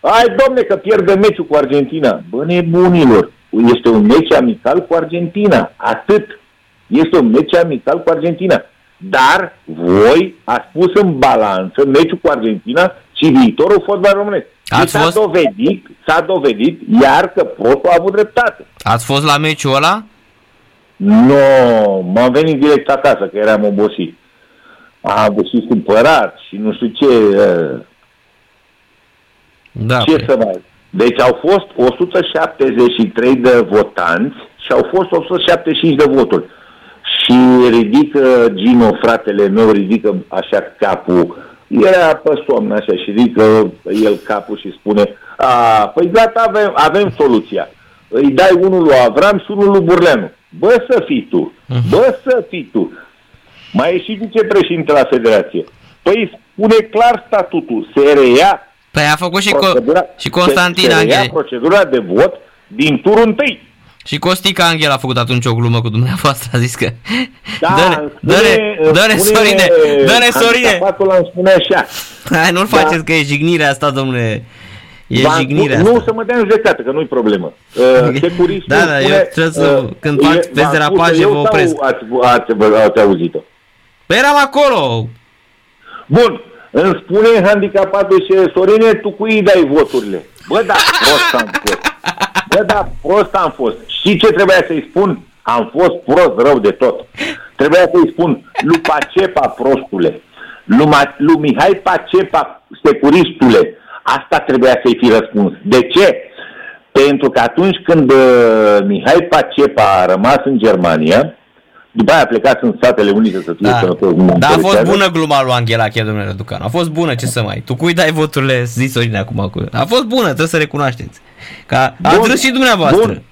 Ai, domne, că pierde meciul cu Argentina. Bă, nebunilor, este un meci amical cu Argentina. Atât. Este un meci amical cu Argentina. Dar voi ați pus în balanță meciul cu Argentina și viitorul fotbal românesc. Ați s-a fost? dovedit, s-a dovedit iar că prostul a avut dreptate. Ați fost la meciul ăla? Nu, m-am venit direct acasă, că eram obosit. Am găsit cumpărat și nu știu ce. uh, Da. Ce păi. să mai... Deci au fost 173 de votanți și au fost 175 de voturi. Și ridică Gino, fratele meu, ridică așa capul. Era pe somn așa și ridică el capul și spune a, păi gata, avem, avem soluția. Îi dai unul lui Avram și unul lui Burleanu. Bă să fii tu, bă să fii tu. Mai e și vicepreședinte la federație. Păi spune clar statutul, se reia Păi a făcut și, procedura, Co- și Constantin se, se reia Angel. procedura de vot din turul întâi. Și Costica Angel a făcut atunci o glumă cu dumneavoastră, a zis că... Da, dă-ne, îmi dă-ne, spune- dă-ne, îmi spune Sorine, dă-ne, Sorine! handicapatul îmi spune așa. Hai, nu-l Da. faceți că e jignirea asta, domnule. E V-am jignirea spus- asta. Nu, să mă dea în judecată, că nu-i problemă. Uh, securistul Da, da, eu spune, trebuie să- uh, când e- fac- v-am vezi spus derapaje, că eu vă sau opresc. Ați, ați, ați auzit-o. Păi eram acolo. Bun, îmi spune handicapatul și Sorine, tu cui îi dai voturile? Bă, da, prost am fost. Bă, da, prost am fost. Și ce trebuia să-i spun? Am fost prost rău de tot. Trebuia să-i spun, lui Pacepa, prostule, lui, Ma- lui Mihai Pacepa, securistule, asta trebuia să-i fi răspuns. De ce? Pentru că atunci când uh, Mihai Pacepa a rămas în Germania, după aia a plecat în Statele Unite să fie Da. sănătos. da, a fost Interesează? bună gluma lui Angela chiar, domnule Răducanu. A fost bună, ce să mai... Tu cui dai voturile, zi Sorine acum. Cu... A fost bună, trebuie să recunoașteți. Că a Bun, râs și dumneavoastră. bun.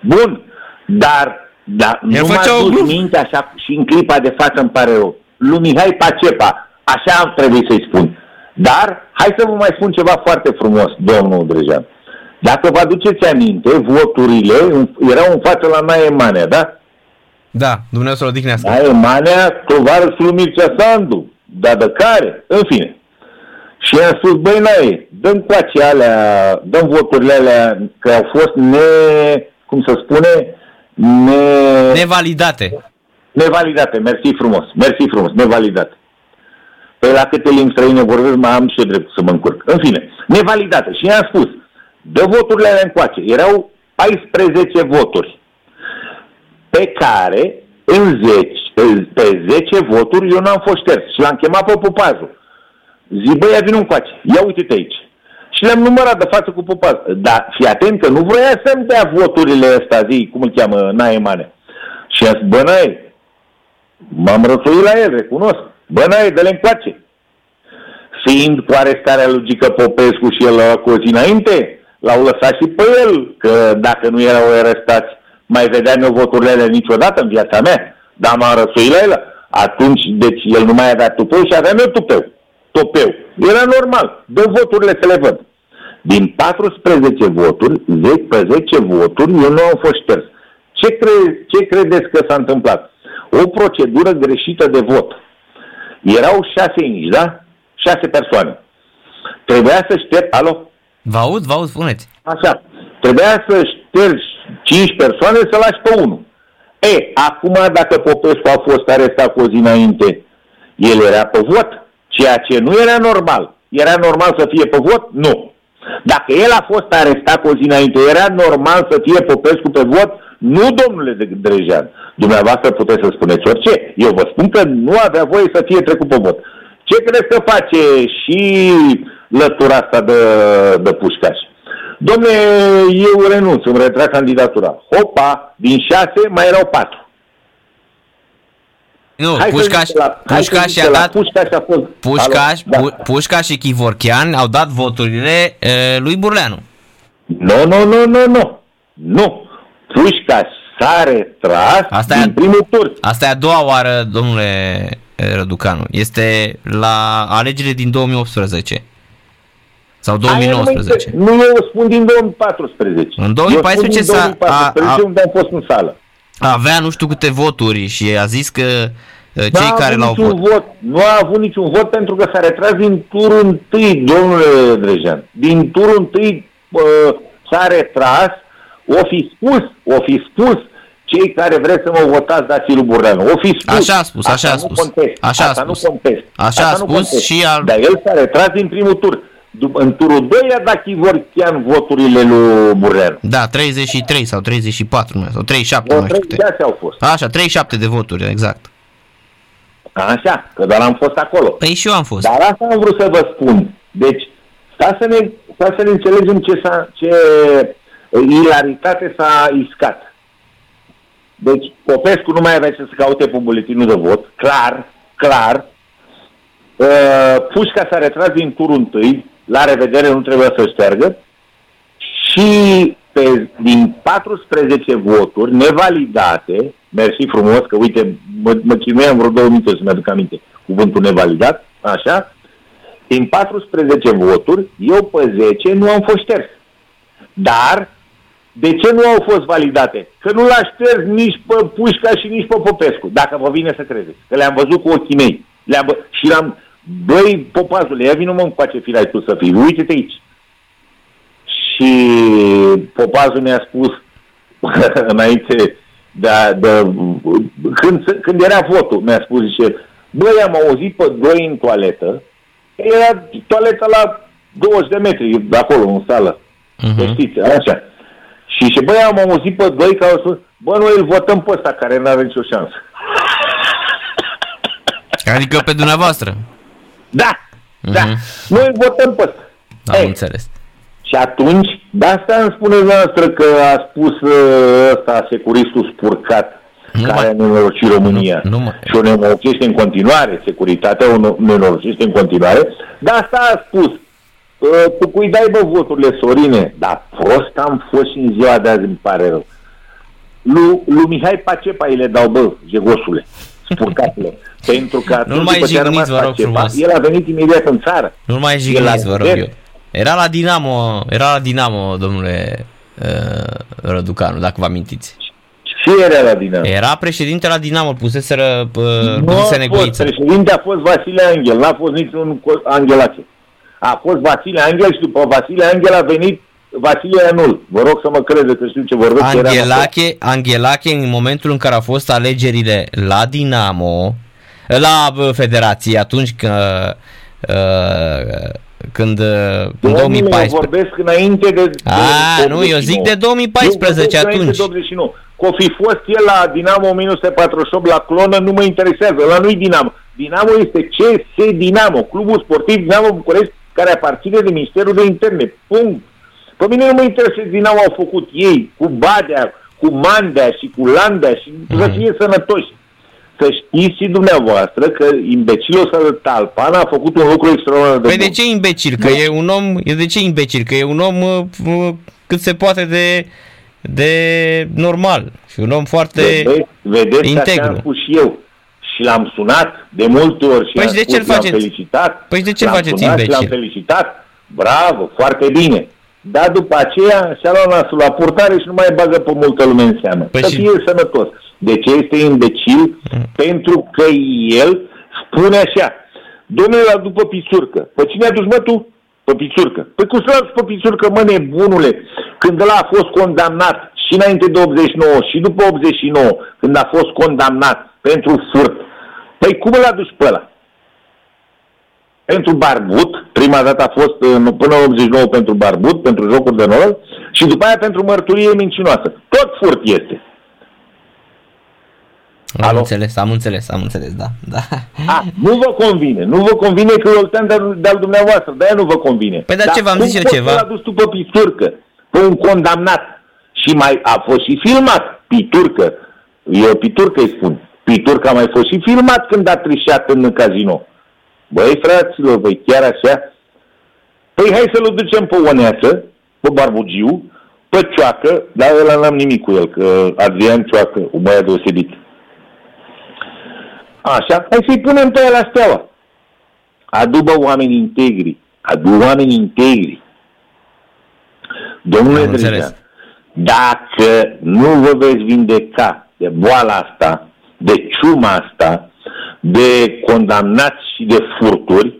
Bun, dar, dar El nu făcea m-a o dus glumă. mintea așa și în clipa de față îmi pare rău. Lui Mihai Pacepa, așa am trebuit să-i spun. Dar, hai să vă mai spun ceva foarte frumos, domnul Drejan. Dacă vă aduceți aminte, voturile erau în față la Nae Manea, da? Da, Dumnezeu să-l odihnească. Nae Manea, tovarășul Mircea Sandu, dar de care? În fine. Și am spus, băi, Nae, dăm coace alea, dăm voturile alea, că au fost ne, cum să spune, ne, Nevalidate. nevalidate. Mersi frumos, mersi frumos, nevalidate. Păi la câte limbi străine vorbesc, mai am și eu dreptul să mă încurc. În fine, nevalidate. Și i-am spus, dă voturile alea încoace. Erau 14 voturi pe care în 10, pe 10 voturi eu n-am fost șters și l-am chemat pe Pupazu. Zi, băi, ia vină încoace, ia uite-te aici. Și le-am numărat de față cu Pupazu. Dar fii atent că nu vrea să-mi dea voturile ăsta, zi, cum îl cheamă, Nae Mane. Și am zis, bă, Nae, m-am răsuit la el, recunosc. Bă, Nae, dă-le încoace. Fiind cu arestarea lui Gică Popescu și el la cu o zi înainte, l-au lăsat și pe el, că dacă nu erau arestați, mai vedeam eu voturile alea niciodată în viața mea. Dar m-am răsuit la el. Atunci, deci, el nu mai avea tupeu și aveam eu tupeu. Topeu. Era normal. Dă voturile să le văd. Din 14 voturi, 10, pe 10 voturi, eu nu am fost șters. Ce, cre- ce credeți că s-a întâmplat? O procedură greșită de vot. Erau șase inși, da? Șase persoane. Trebuia să ștergi... Alo? Vă aud, vă aud, spuneți. Așa. Trebuia să ștergi cinci persoane să lași pe unul. E, acum dacă Popescu a fost arestat cu o zi înainte, el era pe vot, ceea ce nu era normal. Era normal să fie pe vot? Nu. Dacă el a fost arestat cu o zi înainte, era normal să fie Popescu pe vot? Nu, domnule de Drejan. Dumneavoastră puteți să spuneți orice. Eu vă spun că nu avea voie să fie trecut pe vot. Ce crezi că face și lătura asta de, de pușcaș? Domne, eu renunț, îmi retrag candidatura. Hopa, din șase mai erau patru. Nu, Hai să Pușcaș, zic la- hai să Pușcaș zic și-a că la dat... Pușcaș a fost... Pușcaș, Alo, Pu- Pușcaș și Chivorchean au dat voturile e, lui Burleanu. Nu, nu, nu, nu, nu. Nu. Pușcaș s-a retras Asta din e- primul tur. Asta e a doua oară, domnule Răducanu. Este la alegerile din 2018. Sau 2019. Aia nu, nu eu spun din 2014. În 2014 eu spun din 2014 s-a, a, a, unde am fost în sală. Avea nu știu câte voturi și a zis că uh, cei care l-au vot. vot. Nu a avut niciun vot pentru că s-a retras din turul întâi, domnule Drejan. Din turul întâi uh, s-a retras, o fi spus, o fi spus cei care vreți să mă votați, dați lui Burleanu. O fi spus. Așa a spus, așa a spus. Contest. Așa Asta a spus. nu contest. Așa Asta a spus contest. și al... Dar el s-a retras din primul tur. În turul 2 a dat Chivorchian voturile lui Burleanu. Da, 33 sau 34, nu, sau 37, O nu știu câte. 36 au fost. Așa, 37 de voturi, exact. Așa, că doar am fost acolo. Păi și eu am fost. Dar asta am vrut să vă spun. Deci, ca să ne, ca să ne înțelegem ce, s-a, ce ilaritate s-a iscat. Deci, Popescu nu mai avea ce să caute pe buletinul de vot, clar, clar. Uh, Pușca s-a retras din turul întâi, la revedere, nu trebuia să șteargă. Și pe, din 14 voturi nevalidate, mersi frumos, că uite, mă, mă chinuiam vreo două minute să-mi aduc aminte cuvântul nevalidat, așa, din 14 voturi, eu pe 10 nu am fost șters. Dar, de ce nu au fost validate? Că nu l-a șters nici pe Pușca și nici pe Popescu, dacă vă vine să credeți. Că le-am văzut cu ochii mei. Le-am vă... Și l-am... Băi, popazule, ia vină mă încoace firai tu să fii. Uite-te aici. Și popazul mi-a spus înainte de, de când, când era votul, mi-a spus, zice, băi, am auzit pe doi în toaletă, era toaleta la 20 de metri de acolo, în sală. Uh-huh. Știți, așa. Și și băi, am auzit pe doi care au spus, bă, noi îl votăm pe ăsta care nu are nicio șansă. Adică pe dumneavoastră. Da, uh-huh. da. Noi îl votăm pe ăsta. Am Ei. înțeles. Și atunci, de asta îmi spune noastră că a spus ăsta, securistul spurcat, nu care mai, a nenorocit România nu, nu mai. și o nenorociște în continuare, securitatea o nenorociște în continuare, de asta a spus, tu cui dai bă voturile, Sorine? Dar prost am fost și în ziua de azi, îmi pare rău. Lui, lui Mihai Pacepa îi le dau, bă, jegosule, spurcatele. Pentru că atunci, nu mai jigniți, vă rog Pacepa, frumos. el a venit imediat în țară. Nu mai jigniți, vă rog eu. Era la Dinamo, era la Dinamo, domnule uh, Răducanu, dacă vă amintiți. Și era la Dinamo. Era președinte la Dinamo, îl puseseră uh, Nu a fost, președinte a fost Vasile Angel, n-a fost niciun Angelache. A fost Vasile Angel și după Vasile Angel a venit Vasile Anul. Vă rog să mă crede că știu ce vorbesc. Angelache, Angelache în momentul în care au fost alegerile la Dinamo, la Federație, atunci că uh, când în 2014. Eu vorbesc înainte de, de A, nu, eu zic de 2014 atunci. De 89. Că o fi fost el la Dinamo 1948 la clonă, nu mă interesează. La nu Dinamo. Dinamo este CS Dinamo, clubul sportiv Dinamo București, care aparține de Ministerul de Interne. Punct. Pe mine nu mă interesează Dinamo au făcut ei, cu Badea, cu Mandea și cu Landea și mm. să fie sănătoși să știți și dumneavoastră că imbecilul ăsta de Talpan a făcut un lucru extraordinar de Păi de ce imbecil? Că e un om, de ce imbecil? Că e un om uh, cât se poate de, de normal și un om foarte vedeți, vedeți integru. Vedeți spus și eu și l-am sunat de multe ori și păi am de ce spus, faceți? l-am felicitat. Păi de ce l-am faceți sunat, imbecil? L-am felicitat. Bravo, foarte bine. Dar după aceea și-a luat nasul la purtare și nu mai bagă pe multă lume în seamă. Păi să și... fie sănătos. De ce este imbecil? Mm. Pentru că el spune așa, domnule, la după pițurcă. Pe cine aduci, mă, tu? Pe pițurcă. Păi cum să l pe pițurcă, mă, nebunule? Când ăla a fost condamnat și înainte de 89 și după 89, când a fost condamnat pentru furt, păi cum îl aduci pe ăla? Pentru barbut, prima dată a fost până 89 pentru barbut, pentru jocuri de noroc, și după aia pentru mărturie mincinoasă. Tot furt este. Am Alo? înțeles, am înțeles, am înțeles, da. da. A, nu vă convine, nu vă convine că e oltean de-al dumneavoastră, de-aia nu vă convine. Păi dar ce v-am zis eu ceva? Cum adus tu pe piturcă, pe un condamnat și mai a fost și filmat, piturcă, eu piturcă îi spun, piturcă a mai fost și filmat când a trișat în casino. Băi, fraților, băi, chiar așa? Păi hai să-l ducem pe Oneață, pe Barbugiu, pe Cioacă, dar ăla n-am nimic cu el, că Adrian Cioacă, un băiat deosebit. Așa, hai să-i punem pe el la steaua. Adubă oameni integri. Adu oameni integri. Domnule Drejan, dacă nu vă veți vindeca de boala asta, de ciuma asta, de condamnați și de furturi,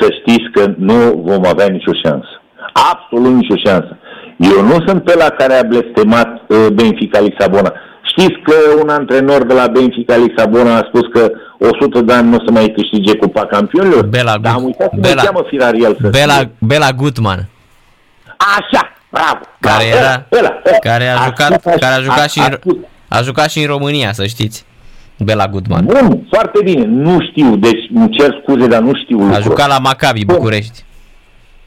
să știți că nu vom avea nicio șansă. Absolut nicio șansă. Eu nu sunt pe la care a blestemat uh, Benfica Lisabona. Știți că un antrenor de la Benfica Lisabona a spus că 100 de ani nu o să mai câștige Cupa Campionilor? Bela, Dar am uitat Bela, să cheamă Firariel să Bela, Bela Gutman. Așa, bravo. Care bravo, era, ăla, ăla. care a A jucat, spus- care a jucat și a în, spus- a jucat și în România, să știți. Bela Gutman. Bun, foarte bine. Nu știu, deci îmi cer scuze, dar nu știu A lucrul. jucat la Maccabi Bun. București.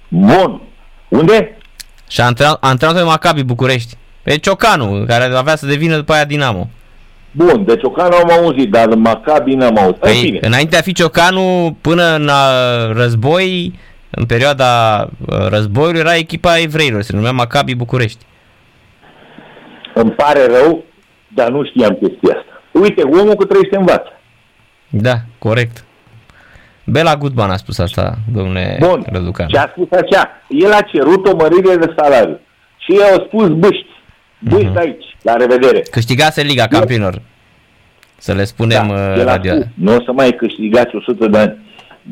Bun. Unde? Și a antrenat, a antrenat pe Maccabi București. Pe Ciocanu, care avea să devină după aia Dinamo. Bun, deci Ocanu am auzit, dar Maccabi n-am auzit. Păi, Păi, bine. înainte de a fi Ciocanu, până în uh, război, în perioada uh, războiului, era echipa evreilor, se numea Maccabi București. Îmi pare rău, dar nu știam chestia asta. Uite, omul cu trei se învață. Da, corect. Bela Gutman a spus asta, domnule Bun. Răducan. Și a spus așa, el a cerut o mărire de salariu. Și ei au spus bâști. Bâști Mhm. aici, la revedere. Câștigase Liga Campionilor. Să le spunem uh, el a radio. spus, nu o să mai câștigați 100 de ani.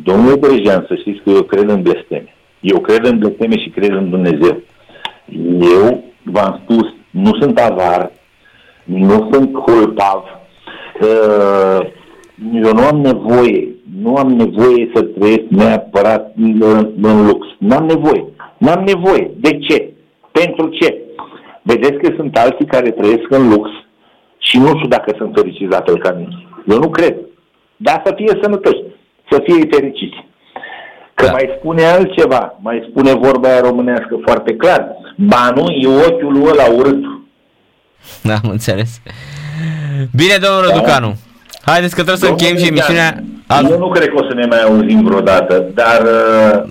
Domnule Brejean, să știți că eu cred în blesteme. Eu cred în blesteme și cred în Dumnezeu. Eu v-am spus, nu sunt avar, nu sunt culpav, uh, eu nu am nevoie, nu am nevoie să trăiesc neapărat în, în lux. Nu am nevoie. Nu am nevoie. De ce? Pentru ce? Vedeți că sunt alții care trăiesc în lux și nu știu dacă sunt fericiți la fel ca mine. Eu nu cred. Dar să fie sănătoși, să fie fericiți. Că Da. mai spune altceva, mai spune vorba aia românească foarte clar. Banul e ochiul ăla urât. Da, am înțeles. Bine, domnul Răducanu. Haideți că trebuie să încheiem și emisiunea. Al... Eu nu cred că o să ne mai auzim vreodată, dar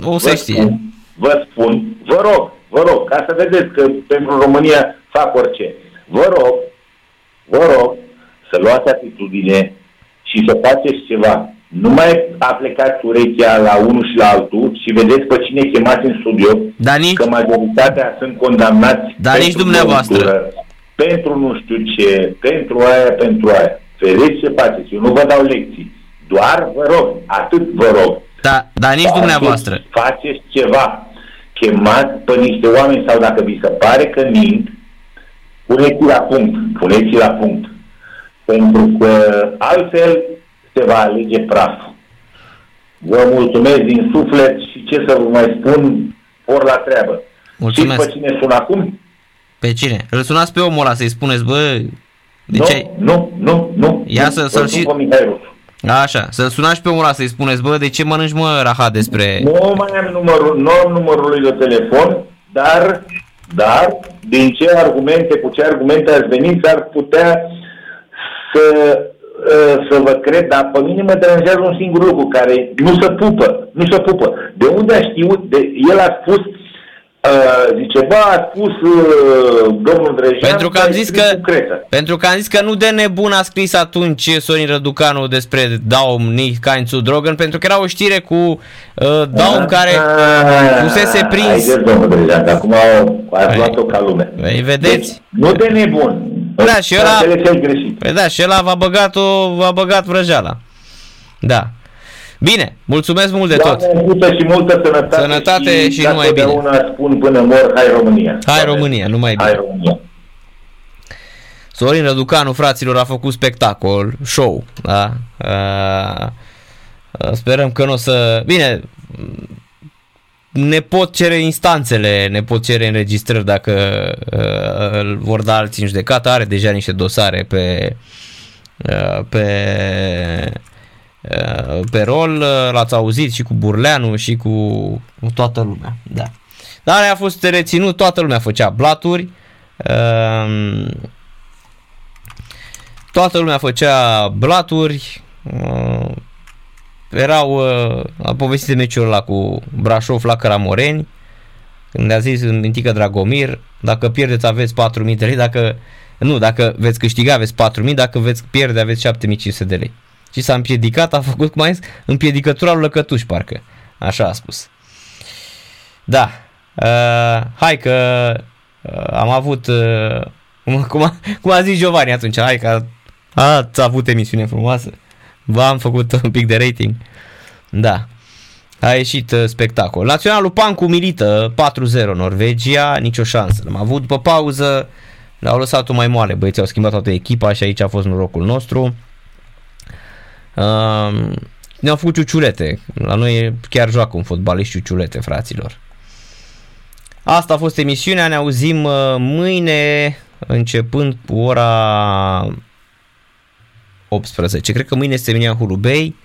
uh, O să vă știe. Spun, vă spun, vă rog, vă rog, ca să vedeți că pentru România fac orice. Vă rog, vă rog să luați atitudine și să faceți ceva. Nu mai aplecați urechea la unul și la altul și vedeți pe cine chemați în studio, Dar nici, că majoritatea sunt condamnați Dar pentru nici dumneavoastră. băutură, pentru nu știu ce, pentru aia, pentru aia. Vedeți ce faceți, eu nu vă dau lecții. Doar vă rog, atât vă rog. da, dar nici Faceți- dumneavoastră. Faceți ceva. Chemați pe niște oameni sau dacă vi se pare că mint, puneți la punct. Puneți la punct. Pentru că altfel se va alege praful. Vă mulțumesc din suflet și ce să vă mai spun, ori la treabă. Mulțumesc. Știți pe cine sun acum? Pe cine? Îl sunați pe omul ăla să-i spuneți, bă, de nu, ce ai... nu, nu, nu. Ia nu. să- Vă să-l sun și- pe Mihai Rusu. Așa, să-l sunați pe omul ăla să-i spuneți, bă, de ce mănânci, mă, rahat despre... Nu mai am numărul, nu am numărul lui de telefon, dar, dar, din ce argumente, cu ce argumente ați venit, s-ar putea să, uh, să vă cred, dar pe mine mă deranjează un singur lucru, care nu se pupă, nu se pupă. De unde a știut, de, el a spus, uh, zice, bă, a spus uh, domnul Drejan, Pentru că am ai zis scris că, cu creță. pentru că am zis că nu de nebun a scris atunci Sorin Răducanu despre Daum Nicaințu Drogan, pentru că era o știre cu uh, Daum care Ah, fusese prins. Haideți, domnul Drejan, că acum au- ați Păi- luat-o ca lume. Păi, vedeți? Deci, nu de nebun. Da, și ăla- S-a înțeles el greșit. Păi da, și ăla v-a băgat, o, v-a băgat vrăjeala. Da. Bine, mulțumesc mult de tot. Doamne ajută și multă sănătate. Sănătate și numai bine. totdeauna spun până mor, hai România. Hai Doamne, România, numai bine. Hai România. Sorin Răducanu, fraților, a făcut spectacol, show, da? Uh, uh, sperăm că nu o să... Bine, ne pot cere instanțele, ne pot cere înregistrări dacă uh, îl vor da alții în judecată, are deja niște dosare pe uh, pe uh, pe rol, uh, l-ați auzit și cu Burleanu și cu, cu toată lumea, da. Dar a fost reținut, toată lumea făcea blaturi, uh, toată lumea făcea blaturi, uh, erau, uh, a povestit de meciul ăla cu Brașov la Căramoreni, când a zis Mintică Dragomir, dacă pierdeți aveți 4.000 de lei, dacă nu, dacă veți câștiga aveți 4.000, dacă veți pierde aveți 7.500 de lei. Și s-a împiedicat, a făcut, cum ai zis, împiedicătura lui Lăcătuș, parcă. Așa a spus. Da. Uh, hai că uh, am avut, uh, cum, a, cum a zis Giovanni atunci, hai că ați avut emisiune frumoasă. V-am făcut un pic de rating. Da. A ieșit uh, spectacol. Naționalul Pancu milită 4-0 Norvegia, nicio șansă. L-am avut după pauză, l-au lăsat-o mai moale, băieții au schimbat toată echipa și aici a fost norocul nostru. Uh, ne-au făcut ciuciulete. La noi chiar joacă un fotbalist ciuciulete, fraților. Asta a fost emisiunea, ne auzim uh, mâine începând cu ora 18. Cred că mâine este Emilia Hulubei.